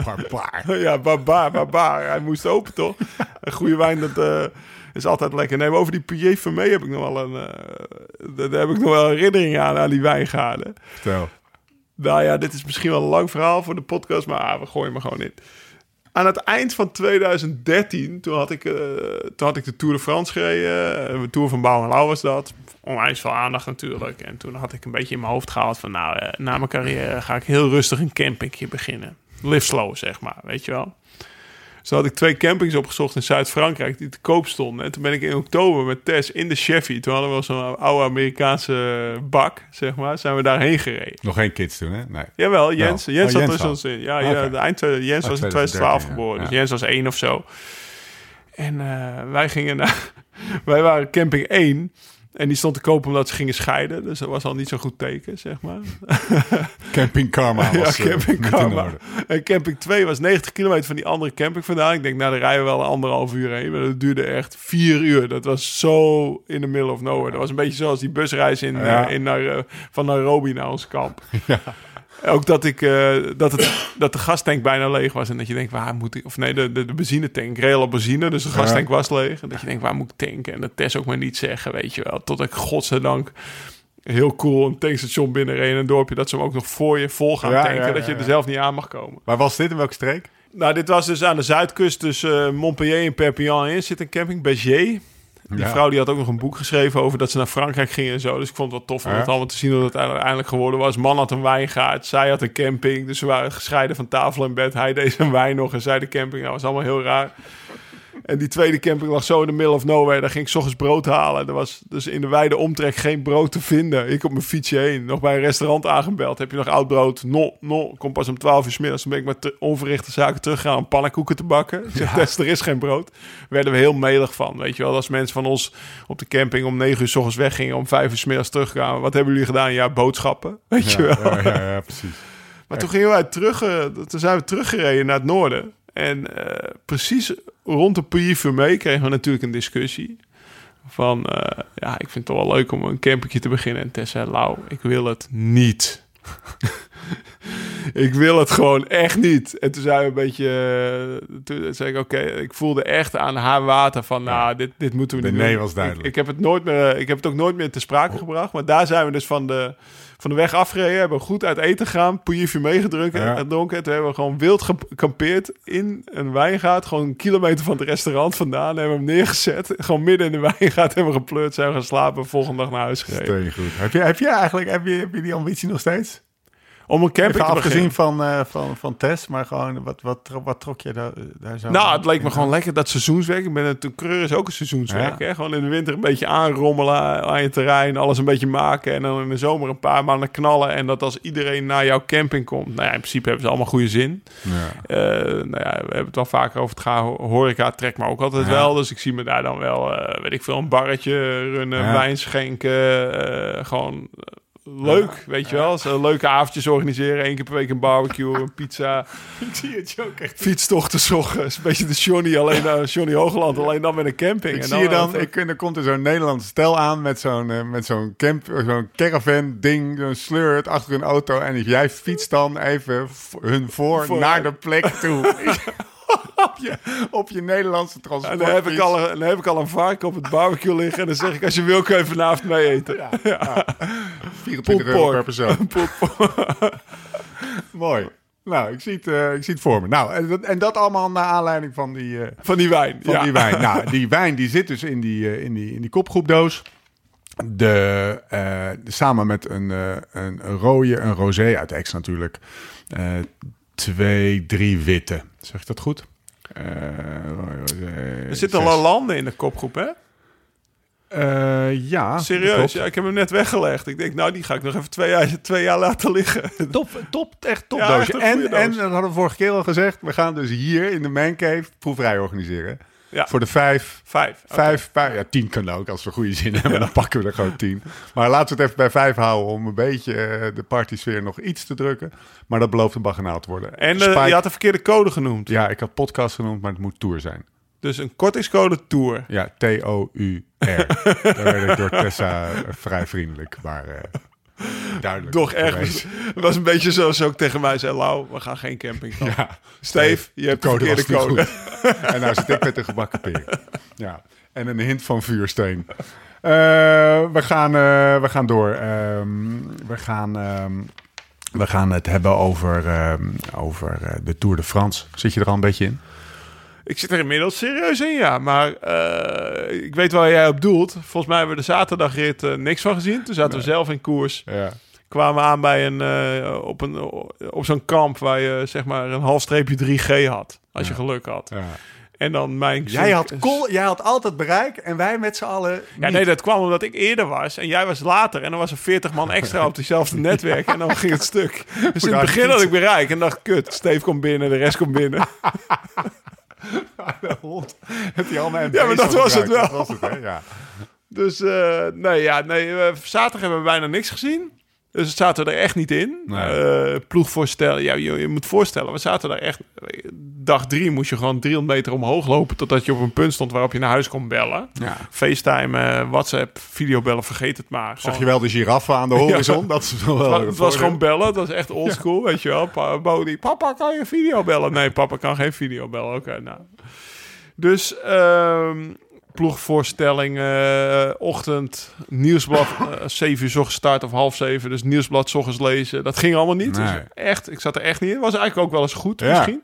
Barbaar. ja, barbaar, barbaar. Hij moest open toch? Een goede wijn, dat eh, is altijd lekker. Nee, maar over die Pouillet Vermee heb ik nog wel een... eh, daar heb ik nog wel herinnering aan, aan die wijngaarden. Vertel. Nou ja, dit is misschien wel een lang verhaal voor de podcast, maar ah, we gooien me gewoon in. Aan het eind van 2013, toen had ik, eh, toen had ik de Tour de France gereden. Eh, De Tour van Bouw en Lau was dat. Onwijs veel aandacht natuurlijk. En toen had ik een beetje in mijn hoofd gehaald van... nou, eh, na mijn carrière ga ik heel rustig een campingje beginnen. Live slow, zeg maar, weet je wel. Toen had ik twee campings opgezocht in Zuid-Frankrijk die te koop stonden. En toen ben ik in oktober met Tess in de Chevy... toen hadden we zo'n oude Amerikaanse bak, zeg maar... zijn we daarheen gereden. Nog geen kids toen, hè? Nee. Jawel, Jens. Wel. Jens Oh, had Jens zo'n zin. Ja, ja de eind, Jens Oh, was in 2013, 2012 ja. geboren. Dus. Jens was één of zo. En eh, wij gingen naar... wij waren camping 1. En die stond te kopen omdat ze gingen scheiden. Dus dat was al niet zo'n goed teken, zeg maar. Camping Karma was ja, eh, camping niet in Karma. orde. En camping 2 was 90 kilometer van die andere camping vandaan. Ik denk, nou, daar rijden we wel een anderhalf uur heen. Maar dat duurde echt vier uur. Dat was zo in the middle of nowhere. Dat was een beetje zoals die busreis in, Ja. eh, in naar, eh, van Nairobi naar ons kamp. Ook dat, ik, eh, dat, het, dat de gastank bijna leeg was. En dat je denkt, waar moet ik... Of nee, de, de, de benzinetank. Real op benzine. Dus de gastank was leeg. En dat je denkt, waar moet ik tanken? En dat Tess ook maar niet zeggen, weet je wel. Tot ik godzijdank heel cool een tankstation binnenreed in een dorpje... dat ze hem ook nog voor je vol gaan Ja, tanken. ja, ja, dat je er zelf niet aan mag komen. Maar was dit in welke streek? Nou, dit was dus aan de zuidkust tussen eh, Montpellier en Perpignan in. Zit een camping, Béziers. Die Ja. vrouw die had ook nog een boek geschreven over dat ze naar Frankrijk ging en zo. Dus ik vond het wel tof om Ja. het allemaal te zien hoe het uiteindelijk geworden was. Man had een wijngaard, zij had een camping. Dus ze waren gescheiden van tafel en bed. Hij deed zijn wijn nog en zij de camping. Dat was allemaal heel raar. En die tweede camping lag zo in de middle of nowhere. Daar ging ik 's ochtends brood halen. Er was dus in de wijde omtrek geen brood te vinden. Ik op mijn fietsje heen. Nog bij een restaurant aangebeld. Heb je nog oud brood? No, no. Kom pas om 12 uur 's middags. Dan ben ik met te- onverrichte zaken teruggegaan om pannenkoeken te bakken. Zeg, Tess, er is geen brood. werden we heel melig van. Weet je wel, als mensen van ons op de camping om 9 uur 's ochtends weggingen. Om 5 uur 's middags terugkwamen. Wat hebben jullie gedaan? Ja, boodschappen. Weet je wel. Ja, ja, ja, precies. Maar toen gingen wij terug, eh, toen zijn we teruggereden naar het noorden. En eh, precies rond de Puy kregen we natuurlijk een discussie. Van, eh, ja, ik vind het toch wel leuk om een campertje te beginnen. En Tessa zei, Lau, ik wil het niet. ik wil het gewoon echt niet. En toen zei we een beetje... eh, Toen zei ik, oké, ik voelde echt aan haar water van... Nou, dit, dit moeten we De niet nee doen. was duidelijk. Ik, ik heb het nooit meer... Ik heb het ook nooit meer te sprake gebracht. Maar daar zijn we dus van de, van de weg afgereden. Hebben we goed uit eten gegaan. Pouilly meegedronken. Ja. gedronken. Toen hebben we gewoon wild gekampeerd in een wijngaard. Gewoon een kilometer van het restaurant vandaan. Hebben we hem neergezet. Gewoon midden in de wijngaard hebben we gepleurd. Zijn we gaan slapen. Volgende dag naar huis gereden. Steen goed. Heb je, heb je eigenlijk heb je, heb je die ambitie nog steeds? Om een camping Even te beginnen. afgezien van, eh, van, van Tess, maar gewoon, wat, wat, wat trok je daar, daar zo Nou, het leek me gewoon lekker dat seizoenswerk. Ik ben een coureur is ook een seizoenswerk. Ja. Hè? Gewoon in de winter een beetje aanrommelen aan je terrein, alles een beetje maken en dan in de zomer een paar maanden knallen. En dat als iedereen naar jouw camping komt, nou ja, in principe hebben ze allemaal goede zin. Ja. Eh, nou ja, we hebben het wel vaker over het gaan. Horeca trekt me ook altijd Ja. wel. Dus ik zie me daar dan wel, eh, weet ik veel, een barretje runnen, wijn schenken. gewoon leuk, weet je wel. Zo leuke avondjes organiseren. Eén keer per week een barbecue, een pizza. Ik zie het je ook echt. Fietstochten zochten. Is een beetje de Johnny, alleen uh, Johnny Hoogland, alleen dan met een camping. Ik En zie je dan, ik, er komt er zo'n Nederlandse stel aan met zo'n eh, met zo'n camp, zo'n caravan ding, zo'n sleur achter een auto en jij fietst dan even hun voor, Voor- naar de plek toe. op, je, op je Nederlandse En transport. dan heb, ik al een, dan heb ik al een vark op het barbecue liggen. En dan zeg ik, als je wil, kun je vanavond mee eten. Ja. 24 euro per Poelpork. persoon. Mooi. Nou, ik zie, het, eh, ik zie het voor me. Nou, en dat, en dat allemaal naar aanleiding van die, eh, Van die wijn. van ja. die wijn. Nou, die wijn die zit dus in die, eh, in die, in die kopgroepdoos. De, samen met een, een, een rode, een rosé uit Ex natuurlijk. Twee, drie witte. Zeg ik dat goed? Eh, Er zitten al landen in de kopgroep, hè? Eh, ja, Serieus, ja, ik heb hem net weggelegd. Ik denk, nou, die ga ik nog even twee jaar, twee jaar laten liggen. Top, top, echt top Ja, doosje. echt een En, en, dat hadden we vorige keer al gezegd, we gaan dus hier in de Mancave proeverij organiseren. Ja. Voor de vijf, Vijf. Vijf, vijf, ja, tien kan ook. Als we goede zin hebben, dan pakken we er gewoon tien. Maar laten we het even bij vijf houden om een beetje eh, de partysfeer nog iets te drukken. Maar dat belooft een baganaal te worden. En eh, Spike- je had de verkeerde code genoemd. Ja, ik had podcast genoemd, maar het moet tour zijn. Dus een kortingscode Tour. Ja, T-O-U-R. Daar werd ik door Tessa eh, vrij vriendelijk, maar duidelijk. Toch geweest. Het was een beetje zoals ze ook tegen mij zei, Lau, we gaan geen camping van. Ja, Steve, je hebt de, code en nou zit ik met een gebakken peer. Ja, en een hint van vuursteen. Eh, we, gaan, eh, we gaan door. Ehm, we, gaan, ehm, we gaan het hebben over, ehm, over eh, de Tour de France. Zit je er al een beetje in? Ik zit er inmiddels serieus in, ja. Maar eh, ik weet waar jij op doelt. Volgens mij hebben we de zaterdagrit eh, niks van gezien. Toen zaten we zelf in koers. Ja. Kwamen we aan bij een, eh, op, een, op zo'n kamp waar je zeg maar een half streepje 3G had. Als je geluk had. ja. En dan mijn... Jij, had jij had altijd bereik en wij met z'n allen Ja, nee, dat kwam omdat ik eerder was en jij was later. En dan was er 40 man extra op diezelfde netwerk en dan ging het stuk. Dus in het begin had ik bereik en dacht, kut, Steve komt binnen, de rest komt binnen. de hond. Heb je al mijn Ja, maar dat was het wel. Dat was het, hè? Ja. Dus eh, nee, ja, nee, zaterdag hebben we bijna niks gezien. Dus het zaten er echt niet in. Nee. Eh, ploegvoorstellen, ja, je, je moet voorstellen, we zaten daar echt... Dag drie moest je gewoon 300 meter omhoog lopen... totdat je op een punt stond waarop je naar huis kon bellen. Ja. FaceTime, eh, WhatsApp, videobellen, vergeet het maar. Zag je wel de giraffe aan de horizon? Dat is wel Het was, het was gewoon bellen. Het was echt oldschool, weet je wel. Pa, Bodie, papa, kan je video bellen? Nee, papa kan geen video bellen. Oké, nou. Dus ehm ploegvoorstelling, eh, ochtend, nieuwsblad, eh 7 uur 's ochtends start of half zeven. Dus nieuwsblad 's ochtends lezen. Dat ging allemaal niet. Nee. Dus echt, ik zat er echt niet in. Was eigenlijk ook wel eens goed Ja. misschien.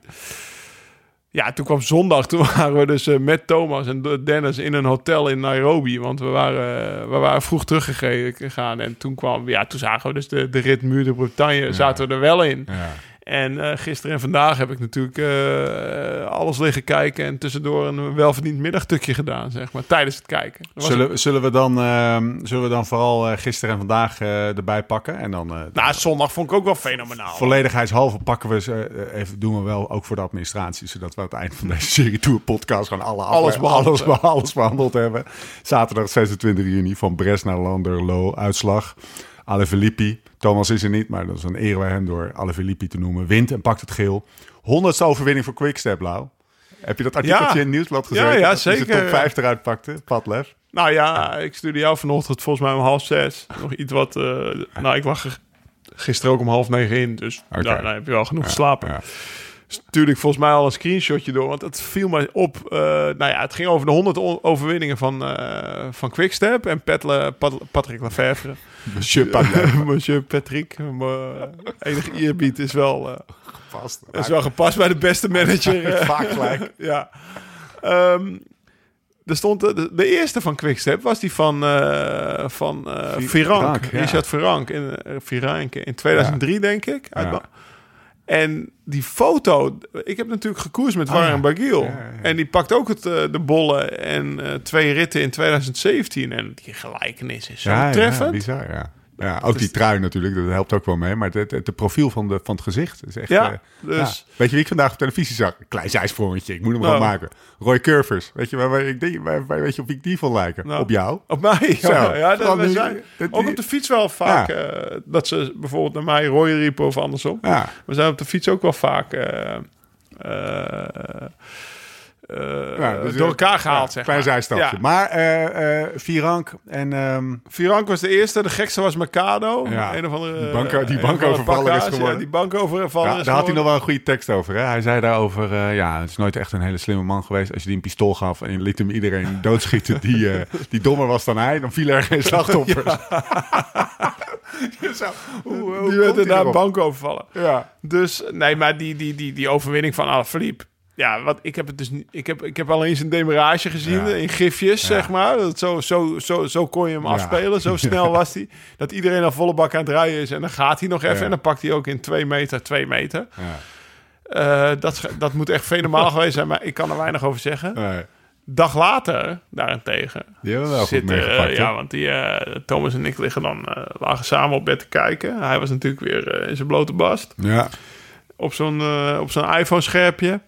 Ja, toen kwam zondag. Toen waren we dus eh, met Thomas en Dennis in een hotel in Nairobi. Want we waren, we waren vroeg teruggegaan. En toen kwam, ja, toen zagen we dus de, de rit Muur de Bretagne. Zaten we er wel in. Ja. En eh, gisteren en vandaag heb ik natuurlijk eh, alles liggen kijken. En tussendoor een welverdiend middagtukje gedaan, zeg maar. Tijdens het kijken. Zullen, zullen, we dan, ehm, zullen we dan vooral eh, gisteren en vandaag erbij pakken? En dan Nou, zondag vond ik ook wel fenomenaal. volledigheidshalve pakken we ze even, doen we wel ook voor de administratie. Zodat we aan het eind van deze serie Tour podcast gewoon alle Alles behandeld alles, alles behandeld hebben. Zaterdag 26 juni van Bres naar Landerlo. Uitslag Alaphilippi, Thomas is er niet, maar dat is een eer bij hem door Alaphilippi te noemen, wint en pakt het geel. Honderdste overwinning voor Quickstep, Lau. Heb je dat artikeltje Ja. in het nieuwsblad gezien? Ja, zeker. de top 5 eruit pakte, Padlef. Nou ja, ik stuurde jou vanochtend volgens mij om half zes. Nog iets wat... eh, nou, ik er gisteren ook om half negen in. Dus Oké. nou, dan heb je wel genoeg geslapen. ja. Stuurde ik volgens mij al een screenshotje door. Want het viel mij op. eh, nou ja, het ging over de 100 o- overwinningen van, eh van Quickstep. En Petle, Pat- Patrick Lefevre. Monsieur Patrick. Mijn enige eerbied is wel, eh, Vast. is wel gepast bij de beste manager. eh. Vaak gelijk. ja. Ehm, er stond de, de, de eerste van Quickstep was die van, eh van eh Vi- Virank. Virank, ja. Richard Virank in, eh, Virank in 2003, denk ik. Uit Ja. En die foto, ik heb natuurlijk gekoerst met Ah, Warren ja. Bagiel. Ja, ja, ja. En die pakt ook het, eh, de bollen en eh, twee ritten in 2017. En die gelijkenis is zo Ja, ja, treffend. bizar, ja. Ja, ook die trui natuurlijk, dat helpt ook wel mee. Maar het, het, het profiel van, de, van het gezicht is echt... Ja, eh, dus- ja. Weet je wie ik vandaag op televisie zag? Klein zijsprongetje, ik moet hem Nou. gewoon maken. Roy Curvers, weet je, waar, waar, ik denk, waar, waar- weet je op wie ik die van lijken? Nou. Op jou? Op mij, Zo, ja. ja dat, nu- zijn dat ook die- op de fiets wel vaak eh, dat ze bijvoorbeeld naar mij Roy riepen of andersom. We zijn op de fiets ook wel vaak eh, Ja, dus, door eh, elkaar gehaald, ja, zeg klein maar. zijstapje. Ja. Maar eh eh Virank en... ehm, Virank was de eerste, de gekste was Mercado. Ja. Een of andere, Die banko- bankovervaller is geworden. Ja, die bankovervaller ja, is daar had hij nog wel een goede tekst over. Hè? Hij zei daarover, eh, ja, het is nooit echt een hele slimme man geweest. Als je die een pistool gaf en je liet hem iedereen doodschieten die, eh, die dommer was dan hij, dan viel er geen slachtoffers. Zo, hoe, hoe Die werd daarna erop? bankovervallen. Ja. Dus nee, maar die, die, die, die overwinning van Alaphilippe. Ja, wat ik heb het dus niet. Ik heb, ik heb alleen zijn demarage gezien Ja. in gifjes, zeg maar. Dat zo, zo, zo, zo kon je hem Ja. afspelen. Zo snel was hij. Dat iedereen al volle bak aan het rijden is. En dan gaat hij nog even. En dan pakt hij ook in twee meter, twee meter. Ja. Eh, dat, dat moet echt fenomenaal geweest zijn. Maar ik kan er weinig over zeggen. Nee, Dag later, daarentegen. die hebben we wel goed meegepakt. ja, want die, eh, Thomas en ik liggen dan, eh, lagen samen op bed te kijken. Hij was natuurlijk weer in zijn blote bast ja. op zo'n op zo'n iPhone-scherpje.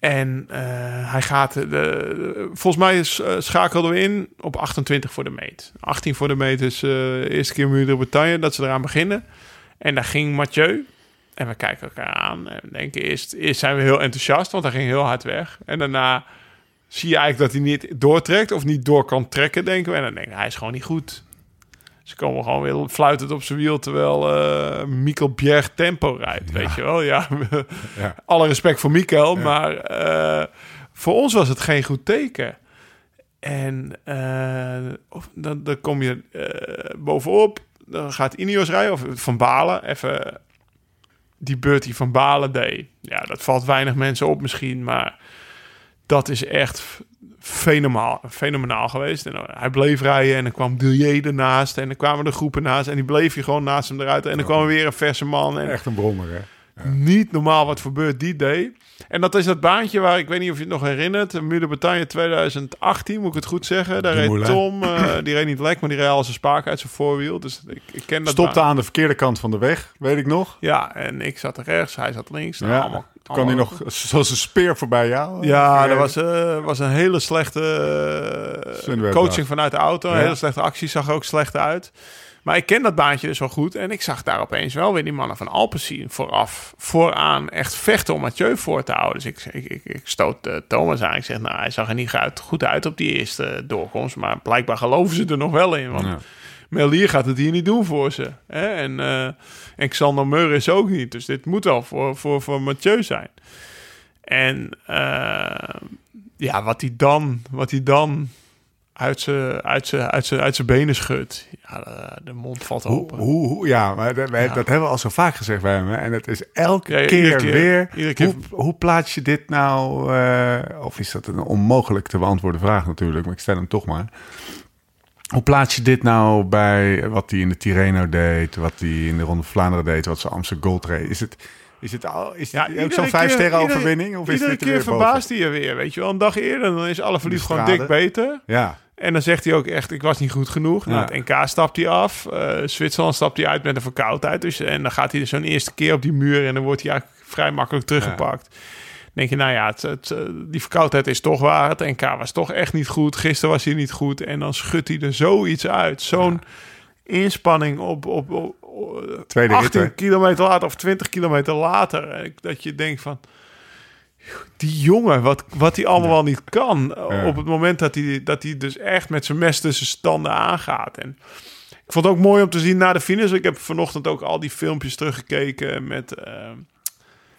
En eh, hij gaat... De, volgens mij is, eh, schakelden we in op 28 voor de meet. 18 voor de meet is eh, de eerste keer Muur de Bretagne dat ze eraan beginnen. En daar ging Mathieu. En we kijken elkaar aan en denken eerst, zijn we heel enthousiast, want hij ging heel hard weg. En daarna zie je eigenlijk dat hij niet doortrekt of niet door kan trekken, denken we. En dan denken we, hij is gewoon niet goed. Ze komen gewoon weer fluitend op zijn wiel, terwijl eh Mikkel Bjerg tempo rijdt. Weet je wel, ja. Ja. Alle respect voor Mikkel, maar eh, voor ons was het geen goed teken. En eh, of, dan, dan kom je bovenop, dan gaat Ineos rijden, of Van Balen, even die beurt die Van Balen deed. Ja, dat valt weinig mensen op misschien, maar dat is echt fenomenaal, fenomenaal geweest. En eh, hij bleef rijden en dan kwam Dilier ernaast en dan kwamen de groepen naast en die bleef je gewoon naast hem eruit. En dan kwam er weer een verse man en Echt een brommer, hè? Niet normaal wat voor beurt die deed. En dat is dat baantje waar, ik weet niet of je het nog herinnert, Muur de Bretagne 2018, moet ik het goed zeggen. Daar reed. Tom, eh, die reed niet lek, maar die reed al zijn spaak uit zijn voorwiel. Dus ik, ik ken dat Stopte aan de verkeerde kant van de weg, weet ik nog. Ja, en ik zat er rechts, hij zat links. Nou, Ja. allemaal, kwam hij nog zoals een speer voorbij jou. Ja, Eh, dat was, eh, was een hele slechte coaching vanuit de auto. Een Ja. hele slechte actie, zag er ook slecht uit. Maar ik ken dat baantje dus wel goed. En ik zag daar opeens wel weer die mannen van Alpecin vooraf, vooraan echt vechten om Mathieu voor te houden. Dus ik, ik, ik, ik stoot eh, Thomas aan. Ik zeg, nou, hij zag er niet uit, goed uit op die eerste doorkomst. Maar blijkbaar geloven ze er nog wel in. Want Ja. Melier gaat het hier niet doen voor ze. Hè? En, eh en Xander Meur is ook niet. Dus dit moet wel voor, voor, voor Mathieu zijn. En eh, ja, wat hij dan, wat hij dan uit zijn uit zijn- uit zijn- uit zijn benen schudt. Ja, de, de mond valt Hoe, open. hoe, hoe- ja, maar dat, wij- Ja. dat hebben we al zo vaak gezegd bij hem. hè. En het is elke Ja, keer, weer. Iedere keer. Hoe, hoe plaats je dit nou? eh, of is dat een onmogelijk te beantwoorden vraag natuurlijk, maar ik stel hem toch maar. Hoe plaats je dit nou bij wat hij in de Tirreno deed, wat hij in de Ronde van Vlaanderen deed, wat ze Amsterdam Gold reed? Is het, is het al, is Ja, het ook zo'n vijf sterren iedere- overwinning? Of is Iedere dit er keer verbaast hij je weer, weet je wel. Een dag eerder, dan is alle verliefd gewoon dik beter. Ja, En dan zegt hij ook echt, ik was niet goed genoeg. Nou, het NK stapt hij af. Eh, Zwitserland stapt hij uit met een verkoudheid. Dus, en dan gaat hij dus zo'n eerste keer op die muur... en dan wordt hij eigenlijk vrij makkelijk teruggepakt. Dan denk je, nou ja, het, het, eh, die verkoudheid is toch waar. Het NK was toch echt niet goed. Gisteren was hij niet goed. En dan schudt hij er zoiets uit. Zo'n inspanning op, op, op, op Tweede rit, 18 hè? kilometer later of 20 kilometer later. Dat je denkt van, die jongen, wat, wat hij allemaal wel niet kan. Ja. Op het moment dat hij, dat hij dus echt met zijn mes tussen standen aangaat. En ik vond het ook mooi om te zien na de finish. Ik heb vanochtend ook al die filmpjes teruggekeken met eh,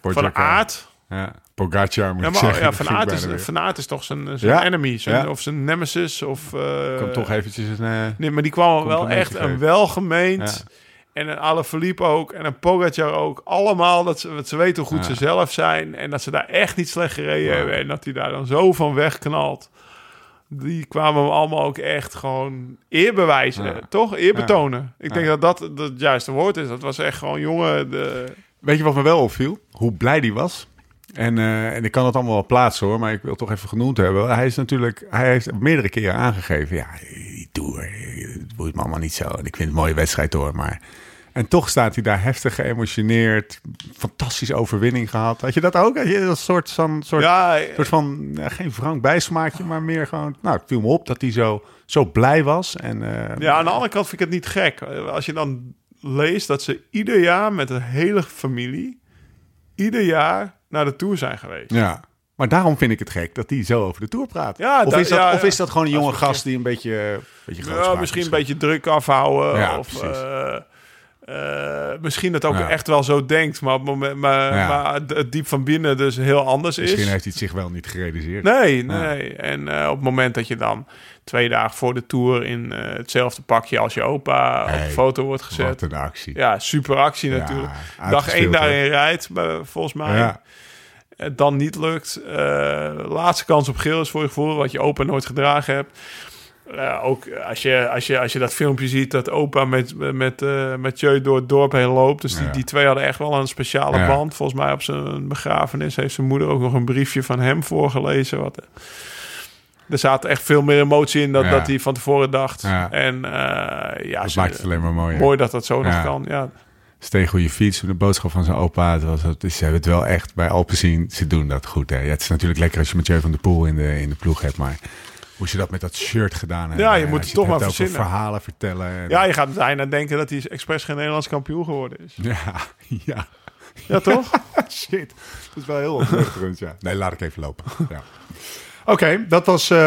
Van. Aert. Ja, Pogacar moet Ja, maar ja, Van Aert, bijna is, van Aert is toch zijn, zijn Ja. enemy, zijn, Ja. of zijn nemesis. Of, eh, Ik kan toch eventjes een... eh, Nee, maar die kwam wel echt een welgemeend. En een Alaphilippe ook. En een Pogacar ook. Allemaal dat ze, dat ze weten hoe goed Ja. ze zelf zijn. En dat ze daar echt niet slecht gereden hebben. En dat hij daar dan zo van wegknalt. Die kwamen hem allemaal ook echt gewoon eer bewijzen. Ja. Toch? Eer betonen. Ik denk dat dat dat het juiste woord is. Dat was echt gewoon, jongen... De... Weet je wat me wel opviel? Hoe blij die was. En, eh, en ik kan het allemaal wel plaatsen hoor, maar ik wil toch even genoemd hebben. Hij is natuurlijk, hij heeft meerdere keren aangegeven, ja, die tour, het boeit me allemaal niet zo. En ik vind het een mooie wedstrijd hoor, maar... En toch staat hij daar heftig geëmotioneerd, fantastische overwinning gehad. Had je dat ook? Had je een soort, van soort, Ja, soort van, ja, geen frank bijsmaakje, maar meer gewoon, nou, het viel me op dat hij zo, zo blij was. En, eh, Ja, aan de andere kant vind ik het niet gek. Als je dan leest dat ze ieder jaar met een hele familie... ieder jaar naar de Tour zijn geweest. Ja. Maar daarom vind ik het gek dat hij zo over de Tour praat. Ja, of, is dat, ja, of is dat gewoon een jonge gast die een beetje, een beetje Ja, misschien is? een beetje druk afhouden. Ja, of precies. eh, eh, misschien dat ook Ja. echt wel zo denkt, maar, op maar, Ja. maar het- diep van binnen dus heel anders Misschien is. heeft hij het zich wel niet gerealiseerd. Nee, nee. En eh, op het moment dat je dan twee dagen voor de tour in eh, hetzelfde pakje als je opa op de foto wordt gezet. Wat een actie. Ja, super actie natuurlijk. Dag één daarin rijdt, volgens mij. Dan niet lukt. Laatste kans op geel is voor je gevoel, wat je opa nooit gedragen hebt. Eh, ook als je, als, je, als je dat filmpje ziet dat opa met, met, eh Mathieu door het dorp heen loopt. Dus die, Ja. die twee hadden echt wel een speciale Ja. band. Volgens mij op zijn begrafenis heeft zijn moeder ook nog een briefje van hem voorgelezen. Wat, eh, er zaten echt veel meer emotie in dan Ja. dat hij van tevoren dacht. En ja, Dat ze- maakt het alleen maar mooier. mooi dat dat zo nog kan. Ja, Steeg goede fiets. De boodschap van zijn opa. Het was, ze hebben het wel echt bij Alpen zien. Ze doen dat goed. Hè. Ja, het is natuurlijk lekker als je Mathieu van der Poel in de, in de ploeg hebt. Maar hoe ze dat met dat shirt gedaan hebben. Ja, je moet het toch maar verzinnen. verhalen vertellen. En- ja je gaat bijna denken dat hij expres geen Nederlands kampioen geworden is. ja, ja. Ja, toch? Shit, dat is wel heel ontnuchterend, ja. Nee, laat ik even lopen. Ja. Oké, dat was uh,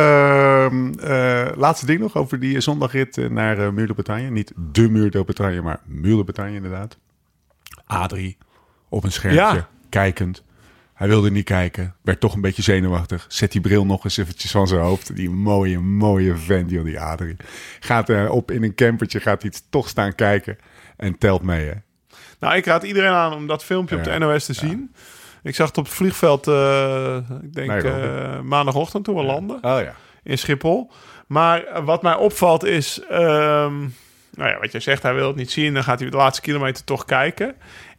laatste ding nog over die zondagrit eh, naar uh, Muur de Bretagne. Niet de Muur de Bretagne, maar Muur de Bretagne inderdaad. Adrie op een schermpje, Ja. kijkend. Hij wilde niet kijken, werd toch een beetje zenuwachtig. Zet die bril nog eens eventjes van zijn hoofd. Die mooie, mooie vent, joh, die Adrie. Gaat uh, op in een campertje, gaat iets toch staan kijken en telt mee, hè. Nou, ik raad iedereen aan om dat filmpje op de NOS te zien. Ik zag het op het vliegveld, eh, ik denk eh, maandagochtend toen we landen Oh ja. in Schiphol. Maar wat mij opvalt is, ehm, nou ja, wat jij zegt, hij wil het niet zien. Dan gaat hij de laatste kilometer toch kijken.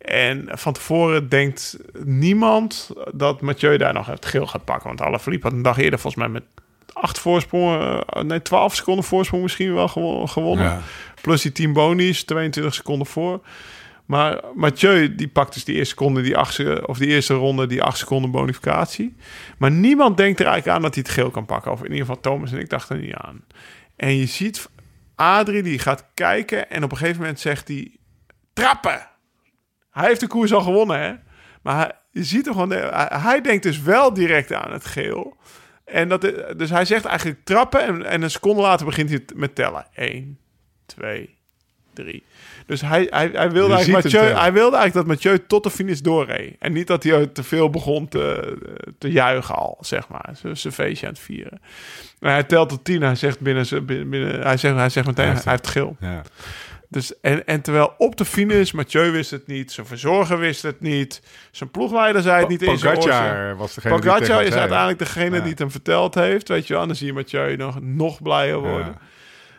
En van tevoren denkt niemand dat Mathieu daar nog het geel gaat pakken. Want alle verliep had een dag eerder volgens mij met acht voorsprongen, eh, nee, 12 seconden voorsprong misschien wel gewo- gewonnen. Ja. Plus die 10 bonies, 22 seconden voor. Maar Mathieu die pakt dus die eerste seconde, die achtste, of die eerste ronde, die 8 seconden bonificatie. Maar niemand denkt er eigenlijk aan dat hij het geel kan pakken. Of in ieder geval Thomas en ik dachten er niet aan. En je ziet Adrie die gaat kijken en op een gegeven moment zegt hij trappen. Hij heeft de koers al gewonnen, hè? Maar hij, je ziet toch gewoon, hij, hij denkt dus wel direct aan het geel. En dat, dus hij zegt eigenlijk trappen en, en een seconde later begint hij met tellen. 1, 2, 3. Dus hij, hij, hij, wilde eigenlijk Mathieu, hij wilde eigenlijk dat Mathieu tot de finish doorreed. En niet dat hij te veel begon te, te juichen al, zeg maar. Zijn feestje aan het vieren. En hij telt tot 10. Hij zegt, binnen, zijn- binnen, hij zegt, hij zegt meteen, Hij hij heeft heeft geel. Ja. Dus, en, en terwijl op de finish, Mathieu wist het niet, zijn verzorger wist het niet, zijn ploegleider zei het niet in zijn was degene die Pogacar hem is zei. uiteindelijk degene Ja. die het hem verteld heeft. Weet je wel, dan zie je Mathieu nog, nog blijer worden.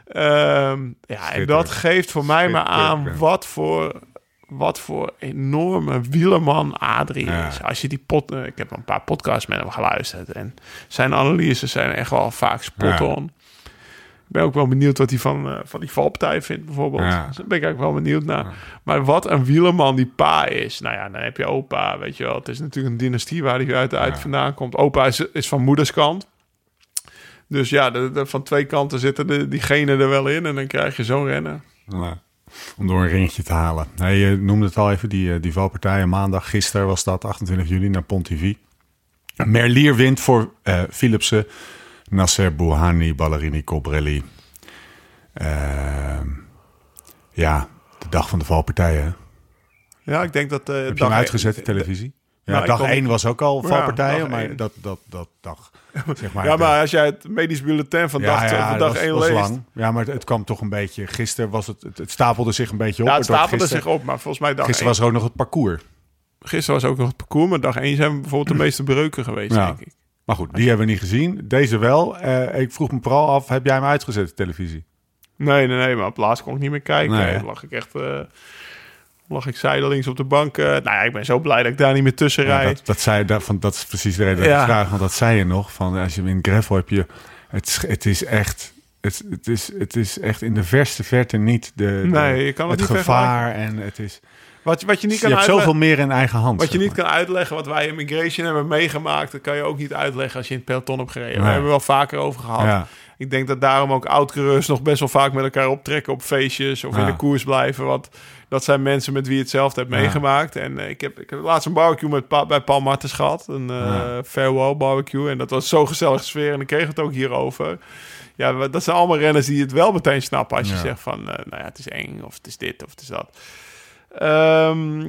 Ja. Ehm, ja, en dat geeft voor mij maar aan wat voor, wat voor enorme wielerman Adrie is. Als je die pot, eh, ik heb een paar podcasts met hem geluisterd en zijn analyses zijn echt wel vaak spot on. Ik ben ook wel benieuwd wat hij van, eh, van die valpartij vindt, bijvoorbeeld. Ja. Dus daar ben ik eigenlijk wel benieuwd naar. Maar wat een wielerman die pa is. Nou ja, dan heb je opa, weet je wel. Het is natuurlijk een dynastie waar hij uit, vandaan komt. Opa is, is van moederskant. Dus ja, de, de- van twee kanten zitten de, die genen er wel in. En dan krijg je zo'n rennen. Om door een ringetje te halen. Hey, je noemde het al even, die, eh, die valpartijen. Maandag, gisteren was dat, 28 juli, naar Pontivy. Merlier wint voor eh Philipsen. Nasser Bouhani, Ballerini, Colbrelli. Ehm, ja, de dag van de valpartijen. Ja, ik denk dat... eh Heb je dag hem uitgezet, de één- televisie? Ja, Nou, dag kon- 1 was ook al Ja, valpartijen, maar één. dat, dat, dat dag, zeg maar... Ja, de- maar als jij het medisch bulletin van dag, van dat dag was- 1 was leest... lang. Ja, maar het, het kwam toch een beetje... Gisteren was het... Het, het stapelde zich een beetje op. Ja, het stapelde gisteren- zich op, maar volgens mij dag Gisteren was er ook nog het parcours. één- gisteren was ook nog het parcours, maar dag 1 zijn bijvoorbeeld de meeste breuken geweest, Ja. denk ik. Maar goed, die hebben we niet gezien. Deze wel. Eh, ik vroeg me vooral af, heb jij hem uitgezet, de televisie? Nee, nee, nee, maar op laatst kon ik niet meer kijken. Nee, lag ik echt... eh, lag ik zijdelings op de bank. eh. nou ja, ik ben zo blij dat ik daar niet meer tussen Ja, rijd. dat, dat, zei, dat, van, dat is precies de reden dat Ja. ik vraag. Want dat zei je nog. Van, als je hem in gravel heb je... Het, is- het is echt... Het, het, is, het is echt in de verste verte niet de, de- Nee, je kan het gevaar. En het is, Wat, wat je niet je kan hebt zoveel meer in eigen hand. Wat je niet maar. kan uitleggen, wat wij in Migration hebben meegemaakt, dat kan je ook niet uitleggen als je in het peloton hebt gereden. Nee. We hebben we wel vaker over gehad. Ja. Ik denk dat daarom ook oud-coureurs nog best wel vaak met elkaar optrekken op feestjes of Ja. in de koers blijven. Want dat zijn mensen met wie je hetzelfde hebt Ja. meegemaakt. En eh, ik, heb, ik heb laatst een barbecue met Pa- bij Paul Martens gehad. Een Ja. farewell barbecue. En dat was zo'n gezellige sfeer. En ik kreeg het ook hierover. Ja, dat zijn allemaal renners die het wel meteen snappen. Als je Ja. zegt van, eh, nou ja, het is eng of het is dit of het is dat. Ehm,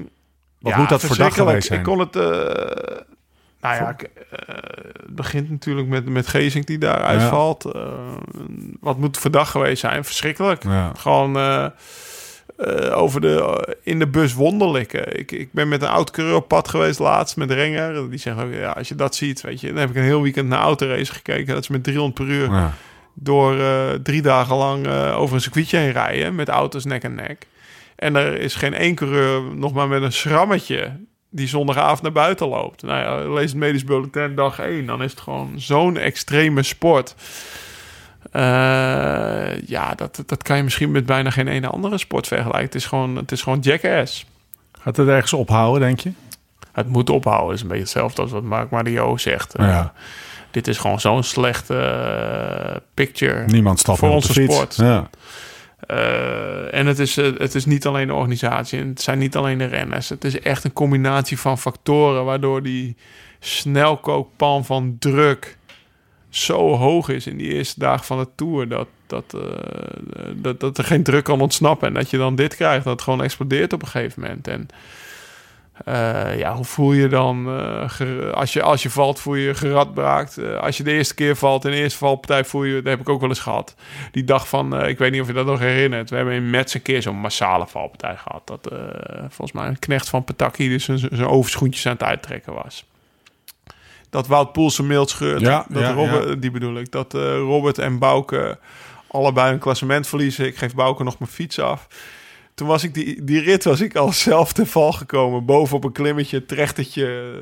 Wat ja, moet dat voor dag geweest zijn? Ik kon het... eh, nou ja, ik, eh, het begint natuurlijk met, met Gezink die daar uitvalt. Eh, wat moet dag geweest zijn? Verschrikkelijk. Ja. Gewoon over de, in de bus wonderlijke. Ik, ik ben met een oud coureur op pad geweest laatst met Renger. Die zegt ook, ja, als je dat ziet, weet je... Dan heb ik een heel weekend naar autorace gekeken. Dat is met 300 per uur Ja. door drie dagen lang over een circuitje heen rijden met auto's nek aan nek. En er is geen één coureur nog maar met een schrammetje die zondagavond naar buiten loopt. Nou ja, lees het medisch bulletin dag 1, dan is het gewoon zo'n extreme sport. Eh, ja, dat, dat kan je misschien met bijna geen ene andere sport vergelijken. Het is gewoon, het is gewoon jackass. Gaat het ergens ophouden, denk je? Het moet ophouden. Het is een beetje hetzelfde als wat Mark Mario zegt. Eh, Ja. Dit is gewoon zo'n slechte eh, picture. Niemand stapt Voor onze sport. Ja. Eh, en het is, eh, het is niet alleen de organisatie, het zijn niet alleen de renners. Het is echt een combinatie van factoren waardoor die snelkookpan van druk zo hoog is in die eerste dagen van de Tour dat, dat, eh, dat, dat er geen druk kan ontsnappen. En dat je dan dit krijgt, dat het gewoon explodeert op een gegeven moment. En eh, ja, hoe voel je dan eh, als, je, als je valt, voel je je geradbraakt. Eh, als je de eerste keer valt in de eerste valpartij, voel je, dat heb ik ook wel eens gehad. Die dag van, ik weet niet of je dat nog herinnert. We hebben in Metz een keer zo'n massale valpartij gehad. Dat volgens mij een knecht van Pataki dus zijn, overschoentjes aan het uittrekken was. Dat Wout Poels zijn scheurt. Ja, dat ja, Robert, Die bedoel ik. Dat Robert en Bouke allebei een klassement verliezen. Ik geef Bouke nog mijn fiets af. Toen was ik die, die rit was ik al zelf te val gekomen. Boven op een klimmetje, trechtertje.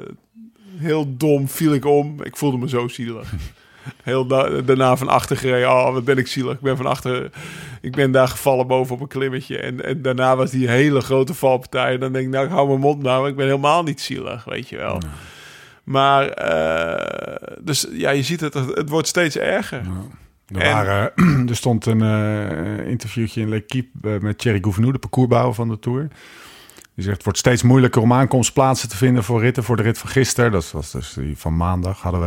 Heel dom viel ik om. Ik voelde me zo zielig. Heel da- daarna van achter gereden. Oh, wat ben ik zielig. Ik ben van achter... Ik ben daar gevallen boven op een klimmetje. En, en daarna was die hele grote valpartij. En dan denk ik, nou, ik hou mijn mond nou. Ik ben helemaal niet zielig, weet je wel. Maar, eh, dus ja, je ziet het. Het wordt steeds erger. Er, En- waren, er stond een eh, interviewtje in L'Equipe eh, met Thierry Gouvenou, de parcoursbouwer van de Tour. Die zegt, het wordt steeds moeilijker om aankomstplaatsen te vinden voor ritten. Voor de rit van gisteren, dat was dus die van maandag, hadden we,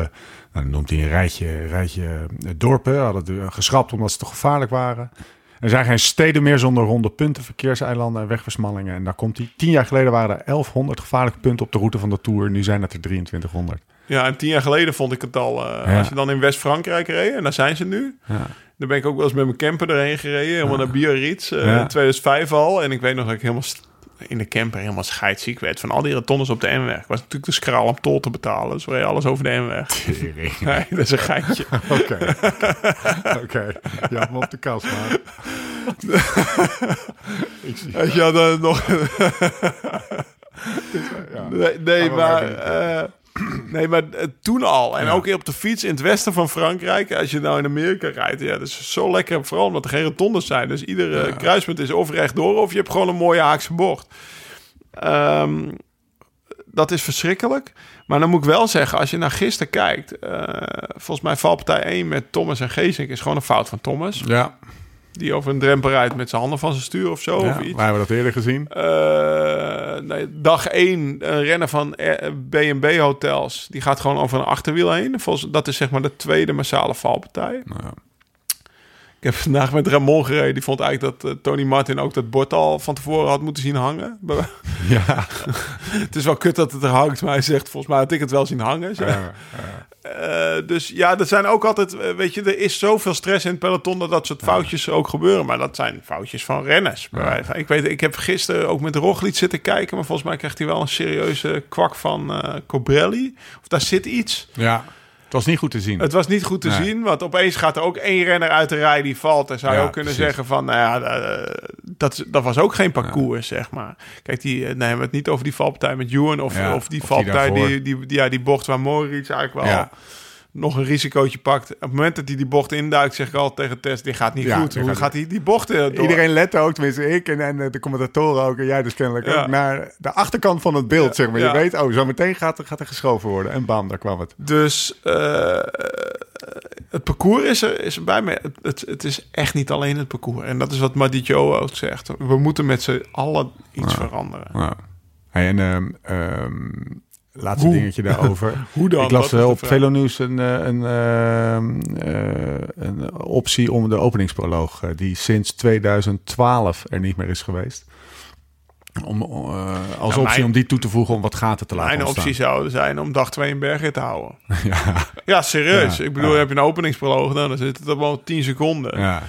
nou, dan noemt hij een rijtje, rijtje eh, dorpen. Hadden het eh, geschrapt omdat ze te gevaarlijk waren. Er zijn geen steden meer zonder ronde punten, verkeerseilanden en wegversmallingen. En daar komt hij. Tien jaar geleden waren er 1100 gevaarlijke punten op de route van de Tour. Nu zijn het er 2300. Ja, en tien jaar geleden vond ik het al. eh, Ja. Als je dan in West-Frankrijk reed, en daar zijn ze nu. Ja. Dan ben ik ook wel eens met mijn camper erheen gereden. Helemaal naar Biarritz. eh, Ja. In 2005 al. En ik weet nog dat ik helemaal in de camper helemaal scheidsziek werd. Van al die rotondes op de N-weg. Ik was natuurlijk te skraal om tol te betalen. Dus we reden alles over de N-weg. Nee, dat is een geintje. Oké. Oké. Je me op de kast, maar. Je had dan nog... nee, nee maar... maar eh, nee, maar eh, toen al. En ook op de fiets in het westen van Frankrijk. Als je nou in Amerika rijdt. Ja, dat is zo lekker. Vooral omdat er geen rotondes zijn. Dus iedere kruispunt is of rechtdoor... of je hebt gewoon een mooie haakse bocht. Ehm, dat is verschrikkelijk. Maar dan moet ik wel zeggen, als je naar gisteren kijkt... eh, volgens mij valpartij 1 met Thomas en Geesink... is gewoon een fout van Thomas. Ja. Die over een drempel rijdt met zijn handen van zijn stuur of zo. Ja, of iets. waar hebben we dat eerder gezien? Eh, nee, dag 1, een renner van B&B Hotels. Die gaat gewoon over een achterwiel heen. Volgens, dat is zeg maar de tweede massale valpartij. Nou, Ik heb vandaag met Ramon gereden. Die vond eigenlijk dat eh, Tony Martin ook dat bord al van tevoren had moeten zien hangen. ja. het is wel kut dat het er hangt, maar hij zegt volgens mij had ik het wel zien hangen. Ja, Eh, dus ja, er zijn ook altijd, eh, weet je, er is zoveel stress in het peloton dat dat soort foutjes ook gebeuren. Maar dat zijn foutjes van renners. Ik weet, ik heb gisteren ook met Roglic zitten kijken, maar volgens mij krijgt hij wel een serieuze kwak van Cobrelli. Of daar zit iets. ja, het was niet goed te zien. Het was niet goed te Nee. zien, want opeens gaat er ook één renner uit de rij die valt. En zou je Ja, ook kunnen precies. zeggen van, nou ja, eh, dat, dat was ook geen parcours, zeg maar. Kijk, die, eh, nee, we hebben het niet over die valpartij met Ewan of, of die of valpartij, die, die, die, ja, die bocht waar Moritz eigenlijk wel. Nog een risicootje pakt. Op het moment dat hij die bocht induikt, zeg ik al tegen Tess, dit gaat niet Ja, goed. Hoe gaat gaat hij die bocht eh, door? Iedereen lette ook, tenminste ik en, en eh, de commentatoren ook, en jij dus kennelijk Ja. ook, naar de achterkant van het beeld, zeg maar. Je weet, oh, zo meteen gaat, er- gaat er geschoven worden. En bam, daar kwam het. Dus eh, het parcours is er, is er bij me. Het, het, het is echt niet alleen het parcours. En dat is wat Madidjo ook zegt. We moeten met z'n allen iets veranderen. Ja. Hey, en ehm, ehm, laatste Hoe? dingetje daarover. Hoe dan? Ik las wel op vraag. Velonews een, eh, een, ehm, eh, een optie om de openingsproloog, eh, die sinds 2012 er niet meer is geweest. Om, eh, als optie mijn- om die toe te voegen om wat gaten te laten Mijn ontstaan. optie zou zijn om dag 2 een bergrit te houden. Ja, Ja, serieus. Ja, ik bedoel, ja. heb je een openingsproloog, dan zit het op wel 10 seconden. ja.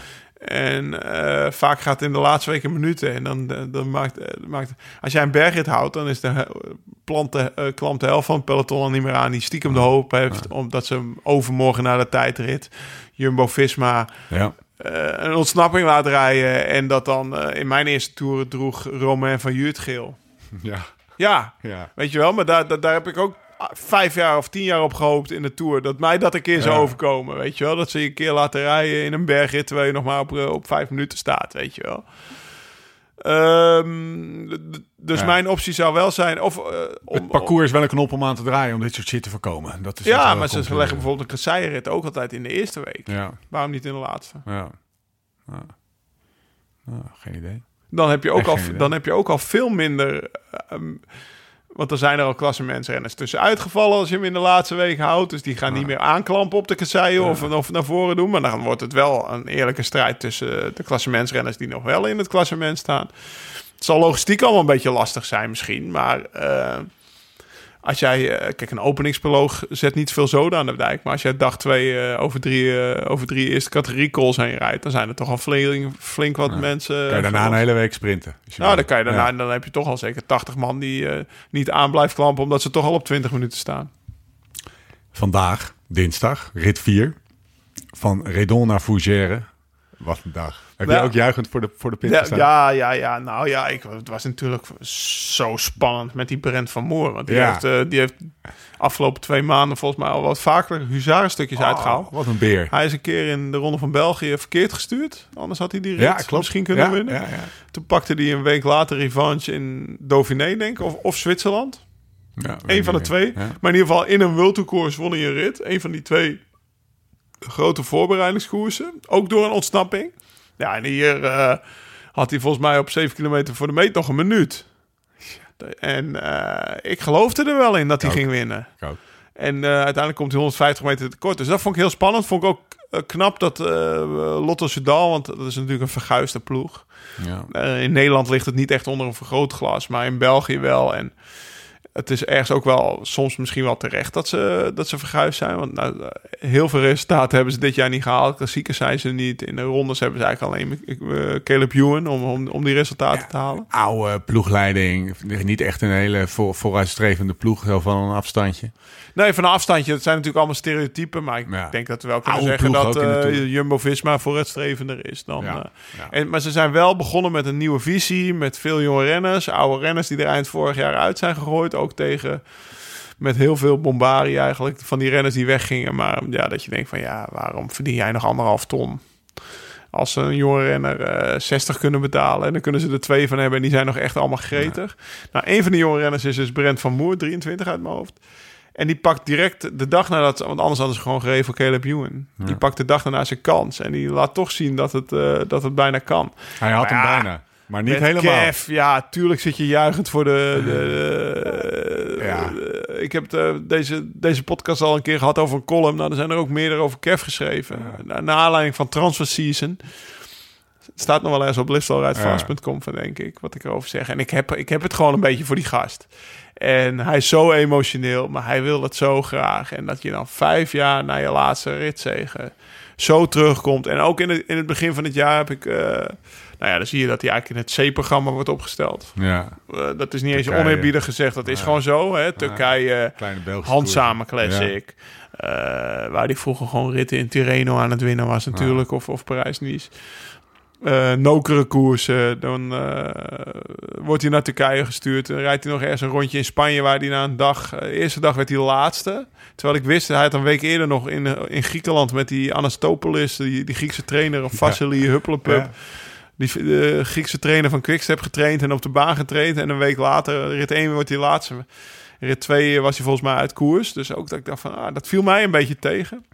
En eh, vaak gaat het in de laatste weken minuten. En dan, eh, dan maakt, eh, maakt... Als jij een bergrit houdt, dan is de he- plant de, klampt de helft van het peloton al niet meer aan. Die stiekem de hoop heeft omdat ze hem overmorgen naar de tijdrit... Jumbo-Visma ja. eh, een ontsnapping laat rijden. En dat dan in mijn eerste toer droeg Romain van Juurt geel. ja. Ja, ja. weet je wel. Maar daar, daar, daar heb ik ook vijf jaar of tien jaar op gehoopt in de Tour. Dat mij dat een keer zou overkomen, weet je wel. Dat ze je een keer laten rijden in een bergrit... terwijl je nog maar op, eh, op vijf minuten staat, weet je wel. Ehm, dus Ja. mijn optie zou wel zijn... Of, eh, om, Het parcours is wel een knop om aan te draaien om dit soort shit te voorkomen. Dat is Ja, maar ze leggen eh, bijvoorbeeld een kasseienrit ook altijd in de eerste week. Ja, Waarom niet in de laatste? ja. ja. Nou, geen idee. Dan heb je ook, Echt al, dan heb je ook al veel minder... ehm, want er zijn er al klassementsrenners tussen uitgevallen als je hem in de laatste week houdt. Dus die gaan niet meer aanklampen op de kasseien of, of naar voren doen. Maar dan wordt het wel een eerlijke strijd tussen de klassementsrenners die nog wel in het klassement staan. Het zal logistiek allemaal een beetje lastig zijn misschien. Maar eh, als jij... eh, kijk, een openingspeloog zet niet veel zoden aan de dijk. Maar als jij dag twee eh, over, drie, eh, over drie eerste categorie calls heen rijdt... dan zijn er toch al flink, flink wat mensen... Kan je daarna een hele week sprinten. Nou, dan kan je daarna, Ja. dan heb je toch al zeker 80 man die eh, niet aan blijft klampen, omdat ze toch al op 20 minuten staan. Vandaag, dinsdag, rit 4. Van Redon naar Fougère. Wat een dag. Heb Ja. je ook juichend voor de, voor de pit Ja, gestaan? ja, ja, ja. Nou ja, ik, het was natuurlijk zo spannend met die Brent van Moor. Want die, Ja. heeft, eh, die heeft afgelopen twee maanden volgens mij al wat vaker huzarenstukjes Oh, uitgehaald. Wat een beer. Hij is een keer in de Ronde van België verkeerd gestuurd. Anders had hij die rit Ja, klopt. misschien kunnen Ja, winnen. ja, ja. Toen pakte hij een week later revanche in Dauphiné, denk ik. Of, of Zwitserland. Eén van de twee. Maar in ieder geval in een World Tour won hij een rit. Een van die twee grote voorbereidingskoersen. Ook door een ontsnapping. Ja, en hier eh, had hij volgens mij op 7 kilometer voor de meet nog een minuut. En eh, ik geloofde er wel in dat hij ging winnen. En eh, uiteindelijk komt hij 150 meter tekort. Dus dat vond ik heel spannend. Vond ik ook knap dat Lotto Soudal, want dat is natuurlijk een verguisde ploeg. Ja. In Nederland ligt het niet echt onder een vergrootglas, maar in België wel. En het is ergens ook wel soms misschien wel terecht dat ze, dat ze verguisd zijn. Want nou, heel veel resultaten hebben ze dit jaar niet gehaald. Klassiekers zijn ze niet. In de rondes hebben ze eigenlijk alleen eh, Caleb Ewan om, om, om die resultaten te halen. Oude ploegleiding. Niet echt een hele voor, vooruitstrevende ploeg. Zo van een afstandje. Nee, van een afstandje. Dat zijn natuurlijk allemaal stereotypen. Maar ik Ja. denk dat we wel kunnen Oude zeggen dat eh. Jumbo-Visma vooruitstrevender is dan... Ja. eh, Ja. En, maar ze zijn wel begonnen met een nieuwe visie. Met veel jonge renners. Oude renners die er eind vorig jaar uit zijn gegooid. Ook tegen... Met heel veel bombarie eigenlijk. Van die renners die weggingen. Maar ja, dat je denkt van ja, waarom verdien jij nog anderhalf ton? Als ze een jonge renner eh 60 kunnen betalen. En dan kunnen ze er twee van hebben. En die zijn nog echt allemaal gretig. Nou, een van die jonge renners is dus Brent van Moer. 23 uit mijn hoofd. En die pakt direct de dag nadat... Want anders hadden ze gewoon gereden voor Caleb Ewan. Die pakt de dag daarna zijn kans. En die laat toch zien dat het, eh, dat het bijna kan. Hij had Maar hem ja, bijna. Maar niet Met helemaal. Kev, ja, tuurlijk zit je juichend voor de... de, Ja. de- ik heb de- deze, deze podcast al een keer gehad over een column. Nou, er zijn er ook meerdere over Kev geschreven. Naar, naar aanleiding van Transfer Season. Het staat nog wel eens op lifestyleridefast.com van denk ik, wat ik erover zeg. En ik heb, ik heb het gewoon een beetje voor die gast. En hij is zo emotioneel, maar hij wil het zo graag. En dat je dan vijf jaar na je laatste ritzegen zo terugkomt. En ook in het, in het begin van het jaar heb ik... eh, nou ja, dan zie je dat hij eigenlijk in het C-programma wordt opgesteld. Ja, Eh, dat is niet eens Turkije. oneerbiedig gezegd. Dat is gewoon zo. Hè? Turkije, Belgische handzame tour. classic. Eh, waar die vroeger gewoon ritten in Tirreno aan het winnen was natuurlijk. Of, of Parijs-Nice. Eh nokere koersen. Dan eh, wordt hij naar Turkije gestuurd. Dan rijdt hij nog ergens een rondje in Spanje... waar hij na een dag... eh, de eerste dag werd hij de laatste. Terwijl ik wist, hij had een week eerder nog in, eh, in Griekenland... met die Anastopoulos, die, die Griekse trainer... Vassili Huppelepup... Ja. Die de Griekse trainer van Quickstep getraind en op de baan getraind. En een week later, rit 1 wordt hij laatste. Rit 2 was hij volgens mij uit koers. Dus ook dat ik dacht van, ah, dat viel mij een beetje tegen.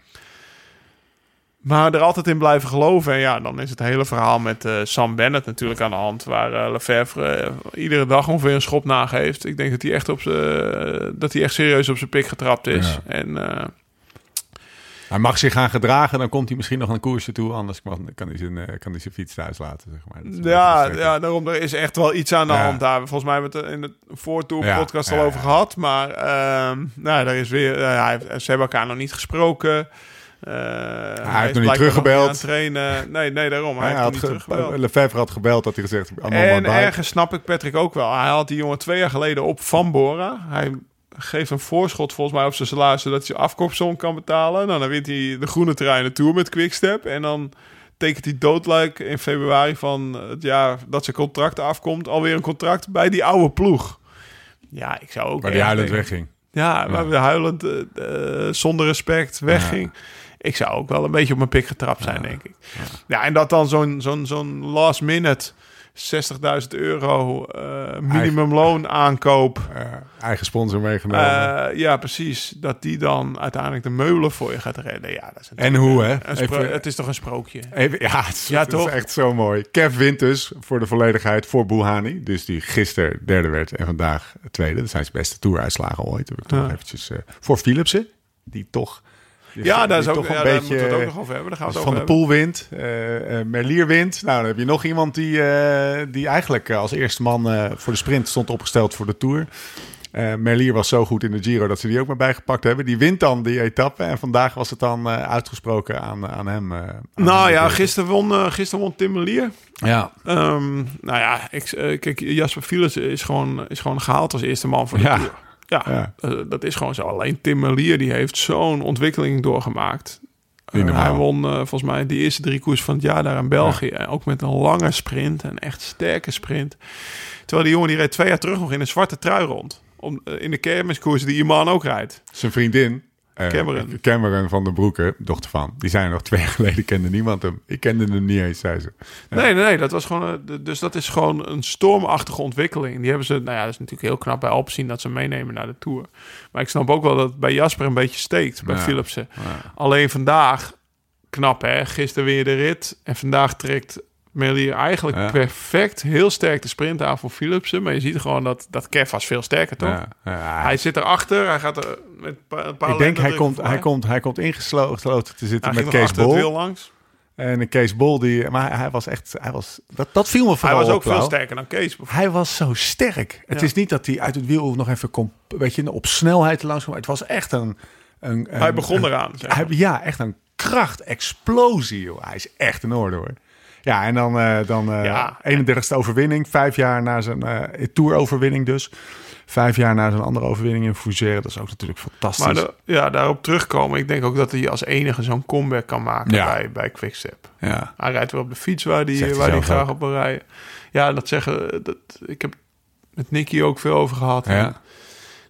Maar er altijd in blijven geloven. En ja, dan is het hele verhaal met eh, Sam Bennett natuurlijk aan de hand. Waar eh, Lefevre eh, iedere dag ongeveer een schop nageeft. Ik denk dat hij echt, op dat hij echt serieus op zijn pik getrapt is. Ja. En Hij mag zich gaan gedragen, dan komt hij misschien nog een koersje toe. Anders kan, kan, hij, zijn, eh, kan hij zijn fiets thuis laten, zeg maar. Ja, ja, daarom er is echt wel iets aan de Ja. hand daar. Volgens mij hebben we het in de voortour Ja, podcast al over gehad. Maar ehm nou, daar is weer, eh, heeft- ze hebben elkaar nog niet gesproken. Eh, hij, nog is niet teruggebeld. trainen. Nee, nee, daarom. Hij Hij heeft had nog niet ge- had gebeld, dat hij gezegd... En ergens snap ik Patrick ook wel. Hij had die jongen twee jaar geleden op Van Bora. Hij geeft een voorschot volgens mij op zijn salaris... zodat hij zijn afkoopsom kan betalen. Nou, dan wint hij de groene trein de Tour met Quickstep. En dan tekent hij doodluik in februari van het jaar dat zijn contract afkomt... alweer een contract bij die oude ploeg. Ja, ik zou ook... Waar die huilend wegging. Ja, waar we huilend, eh, eh, zonder respect wegging. Ik zou ook wel een beetje op mijn pik getrapt zijn, denk ik. Ja, en dat dan zo'n zo'n zo'n last minute 60.000 euro eh minimumloon aankoop. Eh, eigen sponsor meegenomen. Eh, ja, precies. Dat die dan uiteindelijk de meubelen voor je gaat redden. Ja, dat is en hoe, hè? Even- het is toch een sprookje? Even, ja, het is, Ja, het is toch? echt zo mooi. Kev wint dus voor de volledigheid voor Bouhani. Dus die gisteren derde werd en vandaag tweede. Dat zijn zijn beste toeruitslagen ooit. Heb ik toch Ja. eventjes voor Philipsen. Die toch... Ja, daar, is ook, een beetje... moeten we het ook nog over hebben. Daar gaan we Als het Van over de. Poel wint, eh, eh, Merlier wint. Nou, dan heb je nog iemand die, eh, die eigenlijk als eerste man voor de sprint stond opgesteld voor de Tour. Eh Merlier was zo goed in de Giro dat ze die ook maar bijgepakt hebben. Die wint dan die etappe. En vandaag was het dan uitgesproken aan, aan hem. aan Nou hem. ja, gisteren won, gisteren won Tim Melier. Ja, Ehm, nou ja, ik, kijk, Jasper Philips is gewoon, is gewoon gehaald als eerste man voor de Ja. Tour. Ja, Ja. eh, dat is gewoon zo. Alleen Tim Melier die heeft zo'n ontwikkeling doorgemaakt. Eh, hij won eh, volgens mij de eerste drie koers van het jaar daar in België. Ook met een lange sprint, een echt sterke sprint. Terwijl die jongen die reed twee jaar terug nog in een zwarte trui rond. Om, in de kermiskoers die Iman ook rijdt. zijn vriendin. Eh, Cameron. Cameron van den Broeke, dochter van. Die zijn er nog twee jaar geleden, kende niemand hem. Ik kende hem niet eens, zei ze. Nee, nee, nee, dat was gewoon. eh, Dus dat is gewoon een stormachtige ontwikkeling. Die hebben ze. Nou ja, dat is natuurlijk heel knap bij Alpecin dat ze meenemen naar de tour. Maar ik snap ook wel dat het bij Jasper een beetje steekt bij Ja. Philipsen. Alleen vandaag knap, hè? Gisteren weer de rit en vandaag trekt Melier eigenlijk Ja. perfect, heel sterk de sprint aan voor Philipsen. Maar je ziet gewoon dat dat Kev was veel sterker, toch? Ja, ja, Hij zit erachter, hij gaat er met een paar, ik denk, hij komt, hij, komt, hij komt ingesloten te zitten Hij met Kees Bol. langs. En een Kees Bol, die, maar hij, hij was echt, hij was, dat, dat viel me Hij vooral was ook op, veel sterker dan Kees. Hij was zo sterk. Het is niet dat hij uit het wiel nog even kon, weet je, op snelheid langs kwam. Het was echt een... een, een Hij begon een- eraan. zeg maar. Hij, ja, echt een krachtexplosie, joh. Hij is echt in orde, hoor. Ja, en dan, eh dan eh Ja. 31ste overwinning. Vijf jaar na zijn eh Tour-overwinning dus. Vijf jaar na zijn andere overwinning in Fougère. Dat is ook natuurlijk fantastisch. Maar de- ja, daarop terugkomen. Ik denk ook dat hij als enige zo'n comeback kan maken Ja. bij, bij Quickstep. ja. Hij rijdt weer op de fiets waar hij, hij waar hij graag ook. op wil rijden. Ja, dat zeggen... Dat, ik heb met Nicky ook veel over gehad. Ja.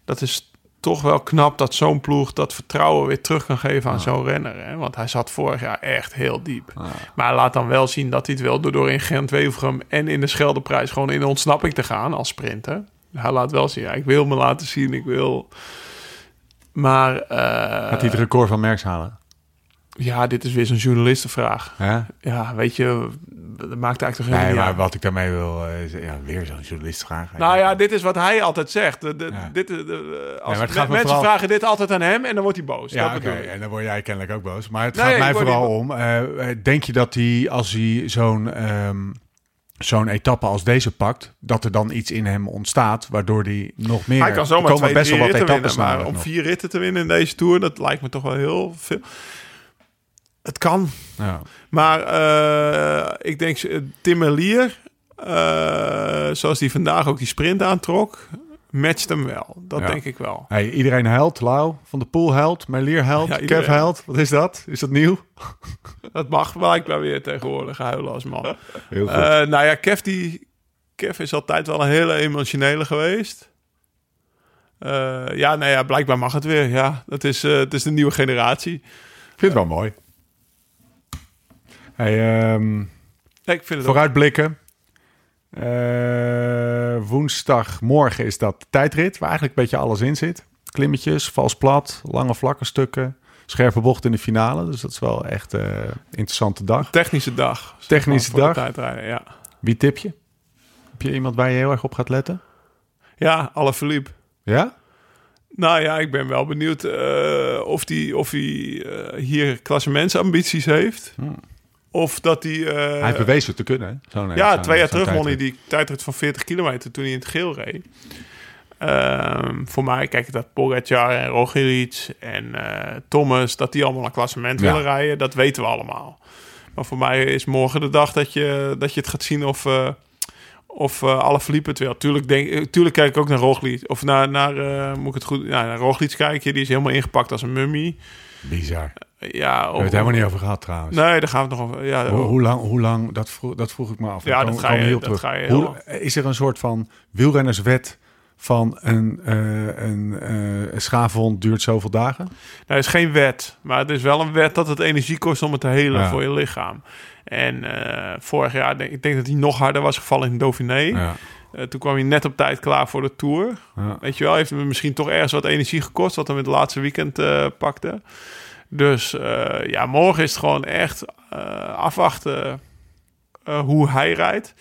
Dat is toch wel knap dat zo'n ploeg dat vertrouwen weer terug kan geven aan zo'n renner. Hè? Want hij zat vorig jaar echt heel diep. Maar hij laat dan wel zien dat hij het wil door, door in Gent-Wevelgem en in de Scheldeprijs gewoon in de ontsnapping te gaan als sprinter. Hij laat wel zien, ja, ik wil me laten zien, ik wil Maar eh, Gaat hij het record van Merckx halen? Ja, dit is weer zo'n journalistenvraag. Ja, weet je, dat maakt eigenlijk toch Nee, helemaal maar wat ik daarmee wil... eh, is, ja, weer zo'n journalistvraag. Nou ja, dit is wat hij altijd zegt. De, de- Ja. dit, de, de- als gaat me mensen vooral- vragen dit altijd aan hem en dan wordt hij boos. Ja, oké. En dan word jij kennelijk ook boos. Maar het Nee, gaat mij vooral om... eh, eh, denk je dat hij, als hij zo'n ehm, zo'n etappe als deze pakt... dat er dan iets in hem ontstaat... waardoor hij nog meer... Hij kan zomaar twee, best wel wat etappes winnen. Maar om nog. vier ritten te winnen in deze Tour... dat lijkt me toch wel heel veel. Het kan. Ja. Maar eh, ik denk, Tim Merlier... eh, zoals die vandaag ook die sprint aantrok... matcht hem wel. Dat Ja. denk ik wel. Hey, iedereen huilt. Lau van de Poel huilt. Melier huilt. Ja, Kev huilt. Wat is dat? Is dat nieuw? Dat mag blijkbaar weer tegenwoordig huilen als man. Heel goed. Eh, nou ja, Kev, die, Kev is altijd wel een hele emotionele geweest. Ja, nou ja, blijkbaar mag het weer. Ja, dat is, het is de nieuwe generatie. Ik vind het wel mooi. Hey, ehm, ik vind het vooruitblikken. Eh, woensdagmorgen is dat tijdrit, waar eigenlijk een beetje alles in zit. Klimmetjes, vals plat, lange vlakke stukken, scherpe bocht in de finale. Dus dat is wel echt een interessante dag. technische dag. Technische dag. tijdrijden, ja. Wie tip je? Heb je iemand waar je heel erg op gaat letten? Ja, alle Philippe. Ja? Nou ja, ik ben wel benieuwd eh, of hij of die, eh, hier klassementsambities heeft. Of dat hij... eh, Hij heeft bewezen het te kunnen. hè? Zo'n- Ja, twee jaar terug won hij die tijdrit van 40 kilometer toen hij in het geel reed. Ehm, voor mij, kijk, dat Pogacar en Roglic en eh, Thomas, dat die allemaal een klassement Ja. willen rijden, dat weten we allemaal. Maar voor mij is morgen de dag dat je, dat je het gaat zien of, eh of eh alle Philippe het wil. Tuurlijk, denk, eh, tuurlijk kijk ik ook naar Roglic. Of naar, naar eh, moet ik het goed, ja, naar Roglic kijken. Die is helemaal ingepakt als een mummie. Bizar. Ja, We hebben het helemaal niet over gehad trouwens. Nee, daar gaan we het nog over. Ja, Hoe, hoe lang, hoe lang dat, vroeg, dat vroeg ik me af. Ja, dat ga je- dat terug. ga je Hoe, is er een soort van wielrennerswet van een, eh, een, eh, schaafwond duurt zoveel dagen? Nou, het is geen wet, maar het is wel een wet dat het energie kost om het te helen Ja. voor je lichaam. En eh, vorig jaar, denk, ik denk dat hij nog harder was gevallen in Dauphiné. Ja. Toen kwam hij net op tijd klaar voor de Tour. Ja. Weet je wel, heeft hem misschien toch ergens wat energie gekost... wat hem in het laatste weekend pakte. Dus eh, ja, morgen is het gewoon echt eh, afwachten eh, hoe hij rijdt.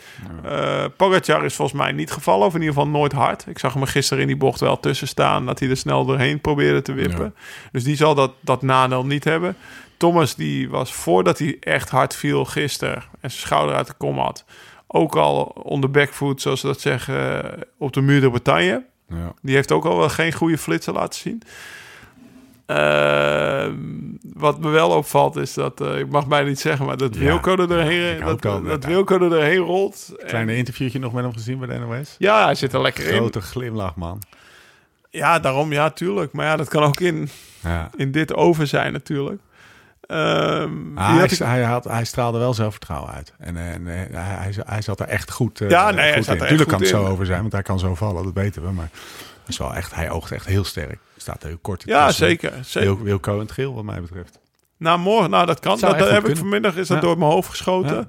Pogacar is volgens mij niet gevallen, of in ieder geval nooit hard. Ik zag hem er gisteren in die bocht wel tussen staan... dat hij er snel doorheen probeerde te wippen. Dus die zal dat, dat nadeel niet hebben. Thomas die was voordat hij echt hard viel gisteren... en zijn schouder uit de kom had... ook al onder backfoot, zoals ze dat zeggen... op de muur de Bretagne... Ja. Die heeft ook al wel geen goede flitsen laten zien. Eh, wat me wel opvalt is dat, eh, ik mag bijna niet zeggen, maar dat Ja, Wilco er doorheen, dat, dat ja. Wilco er doorheen rolt. En- Kleine interviewtje nog met hem gezien bij de NOS. ja, hij zit er lekker in. Grote glimlach, man. Ja, daarom, ja, tuurlijk. Maar ja, dat kan ook in, Ja. in dit over zijn natuurlijk. Ehm, Ah, had hij, ik- hij, had, hij straalde wel zelfvertrouwen uit. En, en eh, hij, hij, hij zat er echt goed, eh, Ja, nee, hij zat in. er echt Tuurlijk kan het zo over zijn, want hij kan zo vallen, dat weten we. Maar is wel echt, hij oogt echt heel sterk. Staat heel kort. ja, zeker. zeker. Wilco in het geel, wat mij betreft. Nou, morgen, nou dat kan. Dat, heb ik vanmiddag is dat Ja. door mijn hoofd geschoten. Ja.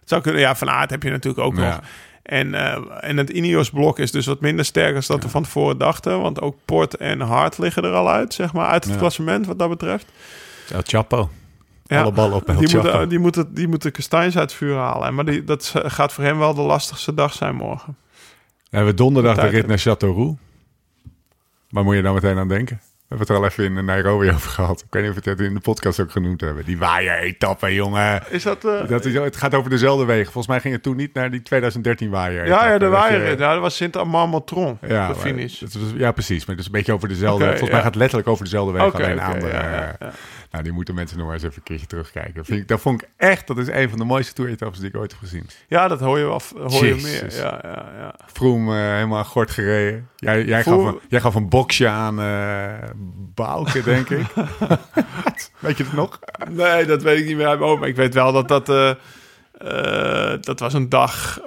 Het zou kunnen. Ja, van aard heb je natuurlijk ook Ja. nog. En, eh, en het Ineos-blok is dus wat minder sterk als dat we van tevoren dachten. Want ook Port en Hart liggen er al uit, zeg maar, uit het Ja. klassement wat dat betreft. El Chapo. Ja. Alle ballen op El Die Chapo. moeten, die, moeten, die moeten kastanjes uit het vuur halen. Maar die, dat gaat voor hem wel de lastigste dag zijn morgen. We hebben donderdag de rit naar Châteauroux. Waar moet je dan meteen aan denken? We hebben het er al even in Nairobi over gehad. Ik weet niet of we het in de podcast ook genoemd hebben. Die waaier-etappe, jongen. Is dat... eh, Dat is, het gaat over dezelfde wegen. Volgens mij ging het toen niet naar die 2013 waaier. ja, ja, de Dat waaier. je- Ja, dat was Sint-Amand-Motron, Ja, de maar finish. was- ja, precies. Maar het is een beetje over dezelfde. Volgens ja. mij gaat het letterlijk over dezelfde weg. Oké, alleen andere. eh, ja. Nou, die moeten mensen nog maar eens even een keertje terugkijken. Dat, vind ik, dat vond ik echt, dat is een van de mooiste toeretappes die ik ooit heb gezien. Ja, dat hoor je wel hoor je meer. Ja, ja, ja. Vroom eh, helemaal gort gereden. Jij, jij, gaf een, jij gaf een boxje aan Bouke, denk ik. Weet je het nog? Nee, dat weet ik niet meer. Maar ik weet wel dat dat... eh, dat was een dag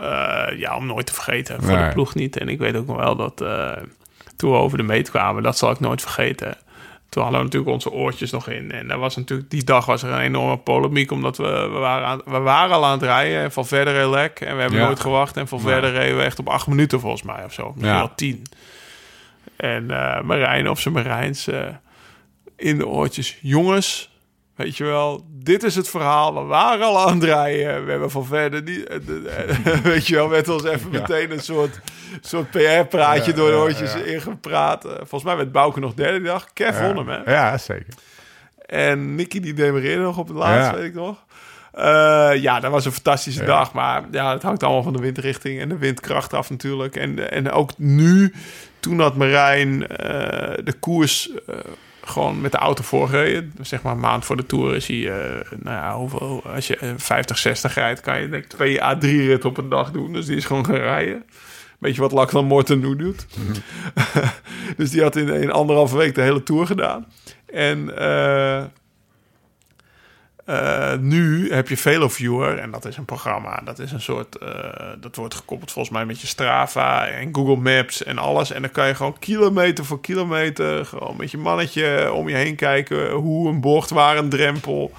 ja, om nooit te vergeten. Voor Nee. de ploeg niet. En ik weet ook nog wel dat toen we over de meet kwamen... dat zal ik nooit vergeten. Toen hadden we natuurlijk onze oortjes nog in. En daar was natuurlijk, die dag was er een enorme polemiek... omdat we, we, waren, aan, we waren al aan het rijden. En van verder lek. En we hebben Ja. nooit gewacht. En van verder reden we echt op acht minuten volgens mij of zo. Misschien Ja. wel tien. En eh Marijn of zijn Marijns... eh, in de oortjes. Jongens, weet je wel, dit is het verhaal. We waren al aan het rijden. We hebben van verder die, eh, eh, weet je wel, werd ons even meteen een soort, soort PR-praatje Ja, door de ja, oortjes ja. ingepraat. Eh, volgens mij werd Bouke nog derde dag. Kev won hem, hè? Ja, zeker. En Nicky die demereerde nog op het laatst, Ja. weet ik nog. Ja, dat was een fantastische Ja. dag. Maar ja, het hangt allemaal van de windrichting en de windkracht af natuurlijk. En, en ook nu, toen had Marijn de koers gewoon met de auto voorgereden. Zeg maar een maand voor de Tour is hij, eh, nou ja, hoeveel, als je eh, 50, 60 rijdt, kan je denk ik twee A3-rit op een dag doen. Dus die is gewoon gaan rijden. Beetje wat Lachlan Morton nu doet. dus die had in, in anderhalve week de hele Tour gedaan. En eh, eh, nu heb je VeloViewer en dat is een programma. Dat is een soort, eh, dat wordt gekoppeld volgens mij met je Strava en Google Maps en alles. En dan kan je gewoon kilometer voor kilometer gewoon met je mannetje om je heen kijken hoe een bocht, waar een drempel.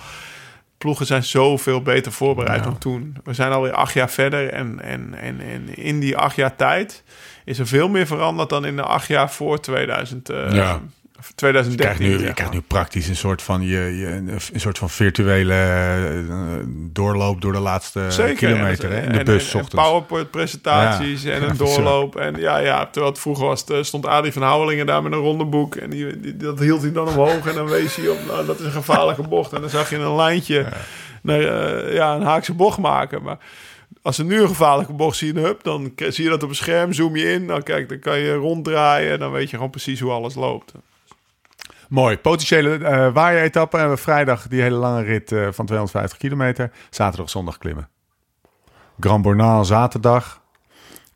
Ploegen zijn zoveel beter voorbereid Ja. dan toen. We zijn alweer acht jaar verder en, en, en, en in die acht jaar tijd is er veel meer veranderd dan in de acht jaar voor 2000, eh, Ja. Of Je krijgt 2013. nu, je krijgt nu praktisch een soort van, je, je, een soort van virtuele eh, doorloop door de laatste Zeker. kilometer hè, in de en, bus. en. PowerPoint-presentaties en een doorloop. En ja, ja, terwijl het vroeger was, eh, stond Adrie van Houwelingen daar met een rondeboek. En die, die- dat hield hij dan omhoog. En dan wees hij op, nou, dat is een gevaarlijke bocht. En dan zag je een lijntje naar eh, ja, een haakse bocht maken. Maar als er nu een gevaarlijke bocht zien, hup, dan zie je dat op een scherm, zoom je in. Dan, kijk, dan kan je ronddraaien. En dan weet je gewoon precies hoe alles loopt. Mooi. Potentiële eh waaien-etappe. En we vrijdag die hele lange rit eh, van 250 kilometer. Zaterdag, zondag klimmen. Grand Bornal zaterdag.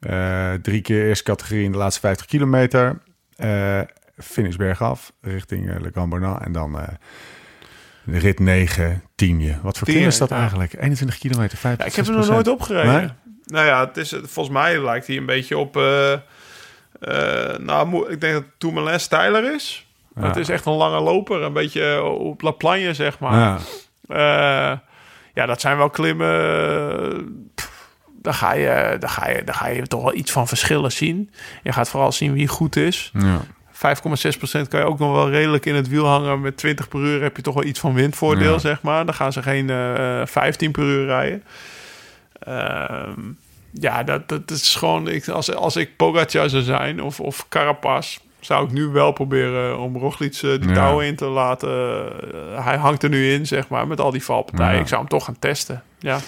Eh, drie keer eerste categorie in de laatste 50 kilometer. Eh finish bergaf richting Le Grand Bornal. En dan rit 9, 10. Wat voor klim is dat eigenlijk? 21 kilometer, 5 Ja, ik heb er nog nooit opgereden. Nee? Nou ja, het is, volgens mij lijkt hij een beetje op... nou, ik denk dat Tourmalet steiler is. Ja. Het is echt een lange loper. Een beetje op La Plagne, zeg maar. Ja. Eh, ja, dat zijn wel klimmen. pff, Daar ga, je, daar, ga je, daar ga je toch wel iets van verschillen zien. Je gaat vooral zien wie goed is. Ja. 5,6% kan je ook nog wel redelijk in het wiel hangen. Met 20 per uur heb je toch wel iets van windvoordeel, Ja. zeg maar. Dan gaan ze geen eh 15 per uur rijden. Ehm, ja, dat, dat is gewoon... Ik, als, als ik Pogacar zou zijn of, of Carapaz... zou ik nu wel proberen om Roglic eh, die Ja. touwen in te laten. Eh, hij hangt er nu in, zeg maar, met al die valpartijen. Ja. Ik zou hem toch gaan testen. Ja,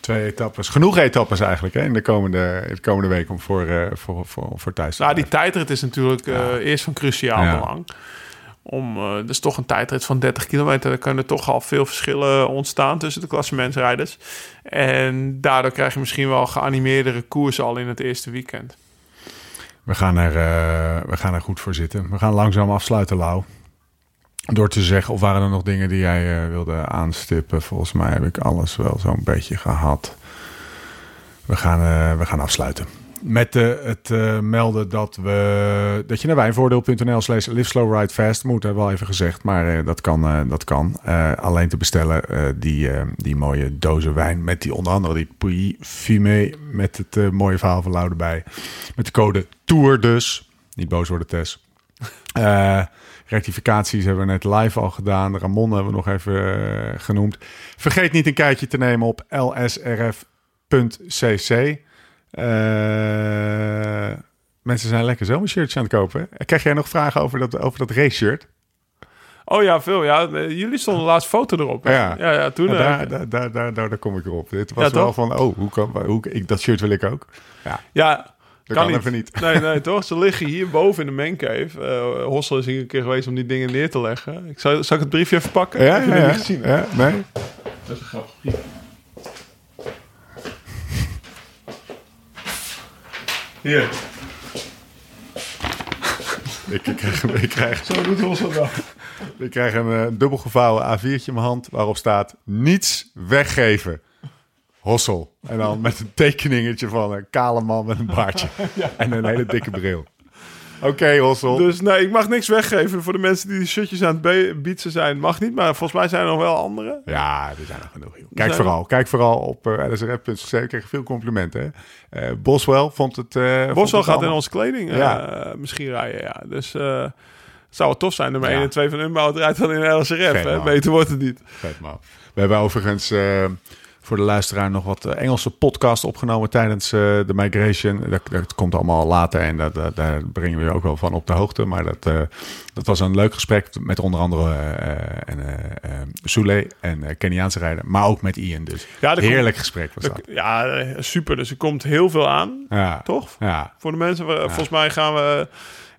Twee etappes. Genoeg etappes eigenlijk hè, in de komende, in de komende week om voor, eh, voor, voor, voor thuis te nou, die tijdrit is natuurlijk Ja. eerst van cruciaal belang. Om, dus toch een tijdrit van 30 kilometer. Dan kunnen toch al veel verschillen ontstaan tussen de klassementsrijders. En daardoor krijg je misschien wel geanimeerdere koersen al in het eerste weekend. We gaan, er, eh, we gaan er goed voor zitten. We gaan langzaam afsluiten, Lau. Door te zeggen, of waren er nog dingen die jij eh, wilde aanstippen? Volgens mij heb ik alles wel zo'n beetje gehad. We gaan, eh, we gaan afsluiten. Met het eh, melden dat, we, dat je naar wijnvoordeel.nl slash live slow ride fast moet. Hebben we al even gezegd, maar eh, dat kan. eh, dat kan. Alleen te bestellen die, die mooie dozen wijn met die onder andere die Puy Fumé met het mooie verhaal van Lau erbij. Met de code TOUR dus. Niet boos worden, Tess. Rectificaties hebben we net live al gedaan. Ramon hebben we nog even genoemd. Vergeet niet een kijkje te nemen op lsrf.cc. Eh, mensen zijn lekker zomershirtjes aan het kopen. Krijg jij nog vragen over dat, over dat race shirt? Oh ja, veel. Ja, Eh, jullie stonden de laatste foto erop. hè? Ja. ja, ja toen. Ja, eh, daar, daar, daar, daar, daar, daar kom ik erop. Dit was Ja, wel toch? van, oh, hoe kan, hoe, ik, dat shirt wil ik ook. Ja, ja, dat kan even niet. Nee, nee, toch? Ze liggen hier boven in de mancave. Eh Hossel is hier een keer geweest om die dingen neer te leggen. Ik zal, zal ik het briefje even pakken? Ja, Heb je ja, niet gezien? ja, nee. Dat is een grappig briefje. Hier, Ik, ik krijg, een- ik krijg, zo doet Hossel wel. ik krijg een eh, dubbel gevouwen A4'tje in mijn hand waarop staat niets weggeven. Hossel. En dan met een tekeningetje van een kale man met een baardje. En een hele dikke bril. Oké, Hossel. Dus nee, ik mag niks weggeven voor de mensen die die shirtjes aan het bietsen zijn. Mag niet, maar volgens mij zijn er nog wel andere. Ja, er zijn er genoeg. joh. Kijk er- vooral, kijk vooral op uh, lsrf.cc. Ik krijg veel complimenten. Eh, Boswell vond het... eh, vond Boswel het gaat in onze kleding eh, Ja. misschien rijden, ja. Dus eh, Zou wel tof zijn. Nummer Ja. 1 en 2 van Unbound rijdt dan in LSRF. Hè? Beter wordt het niet. Vet man. We hebben overigens eh, voor de luisteraar nog wat eh, Engelse podcast opgenomen tijdens eh, de migration. Dat, dat komt allemaal later en dat, dat- daar brengen we je ook wel van op de hoogte. Maar dat, eh, dat was een leuk gesprek met onder andere eh, en, Soule en Keniaanse rijder. Maar ook met Ian dus. Ja, er Heerlijk gesprek was dat. Ja, super. Dus er komt heel veel aan. Ja, Toch? ja. Voor de mensen. Volgens mij gaan we...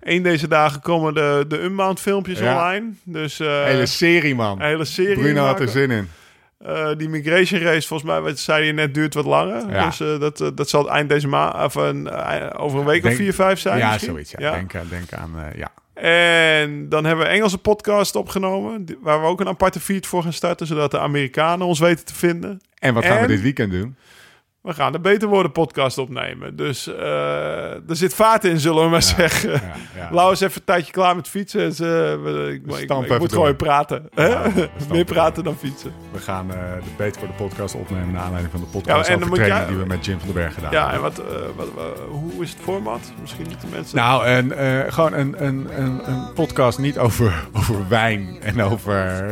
Een deze dagen komen de, de Unbound filmpjes online. Dus Hele serie man. hele serie. Bruno had er zin in. Eh, die migration race, volgens mij, wat zei je net, duurt wat langer. Ja. Dus eh, dat, eh, dat zal eind deze maand, of een, over een week Denk- of vier, vijf zijn. Ja, misschien. zoiets. Ja. Denk, aan- denk aan, ja. En dan hebben we een Engelse podcast opgenomen, waar we ook een aparte feed voor gaan starten, zodat de Amerikanen ons weten te vinden. En wat gaan we dit weekend doen? We gaan de Beter Worden podcast opnemen. Dus eh, er zit vaart in, zullen we maar zeggen. Ja, ja. Lau is even een tijdje klaar met fietsen. Dus, we- ik, ik- ik, moet gewoon praten. Meer praten dan fietsen. We gaan eh, de Beter voor de podcast opnemen naar aanleiding van de podcast en over jij- die we met Jim van den Berg gedaan Ja, hebben. en wat, eh, wat, wat- hoe is het format? Misschien niet de mensen... Nou, en, gewoon een, een, een, een podcast niet over, over wijn en over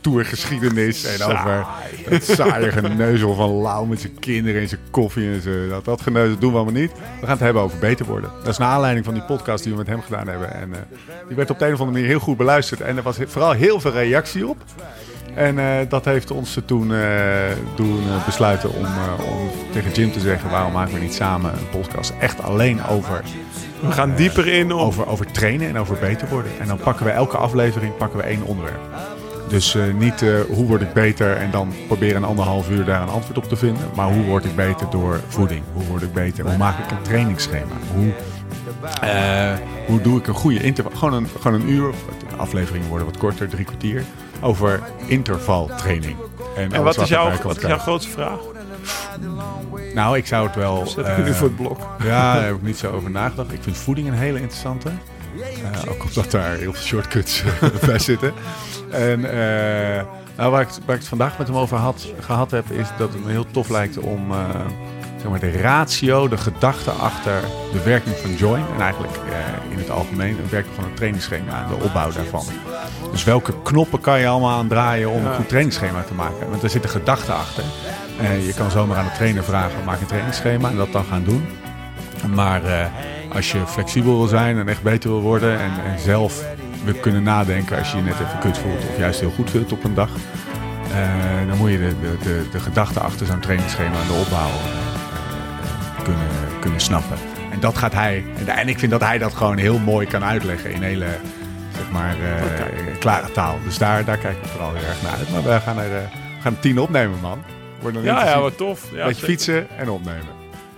tourgeschiedenis en Saai. over het saaie geneuzel van Lau met zijn kinderen en zijn koffie en zo. Dat, dat geneuzel doen we allemaal niet. We gaan het hebben over beter worden. Dat is naar aanleiding van die podcast die we met hem gedaan hebben. En eh, die werd op de een of andere manier heel goed beluisterd. En er was vooral heel veel reactie op. En eh, dat heeft ons toen eh, doen besluiten om, om tegen Jim te zeggen... waarom maken we niet samen een podcast echt alleen over We gaan dieper in op... over, over trainen en over beter worden. En dan pakken we elke aflevering pakken we één onderwerp. Dus eh, niet eh, hoe word ik beter en dan proberen een anderhalf uur daar een antwoord op te vinden. Maar hoe word ik beter door voeding? Hoe word ik beter? Hoe maak ik een trainingsschema? Hoe, eh, hoe doe ik een goede interval? Gewoon een, gewoon een uur, de afleveringen worden wat korter, drie kwartier. Over intervaltraining. En alles wat is, jouw, wat is jouw grootste vraag? Nou, ik zou het wel... Zet ik nu voor het blok. ja, daar heb ik niet zo over nagedacht. Ik vind voeding een hele interessante. Eh, ook omdat daar heel veel shortcuts bij zitten. En eh, nou, waar, ik, waar ik het vandaag met hem over had, gehad heb, is dat het me heel tof lijkt om eh, zeg maar de ratio, de gedachte achter de werking van Join. En eigenlijk eh, in het algemeen een werking van een trainingsschema en de opbouw daarvan. Dus welke knoppen kan je allemaal aan draaien om een goed trainingsschema te maken? Want er zit een gedachte achter. Eh, je kan zomaar aan de trainer vragen, maak een trainingsschema en dat dan gaan doen. Maar eh, als je flexibel wil zijn en echt beter wil worden en, en zelf wil kunnen nadenken als je je net even kut voelt of juist heel goed voelt op een dag, eh, dan moet je de, de, de, de gedachte achter zo'n trainingsschema en de opbouw eh, kunnen, kunnen snappen. En dat gaat hij, en, ik vind dat hij dat gewoon heel mooi kan uitleggen in hele zeg maar, eh, klare taal. Dus daar, daar kijk ik vooral heel erg naar uit. Maar we gaan er, we gaan tien opnemen, man. Wordt nog Ja, ja, wat tof. Ja, Beetje fietsen en opnemen.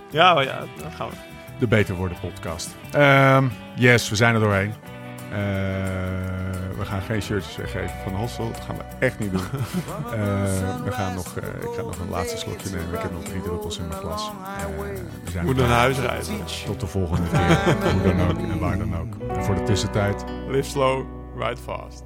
Ja, maar ja, dan gaan we. De Beter Worden podcast. Ehm, yes, we zijn er doorheen. Eh, we gaan geen shirtjes weggeven van Hostel. Dat gaan we echt niet doen. Eh, we gaan nog, eh, ik ga nog een laatste slokje nemen. Ik heb nog drie druppels in mijn glas. We zijn Moet naar huis rijden. Tot de volgende keer. Hoe dan ook en waar dan ook. En voor de tussentijd. Live slow, ride fast.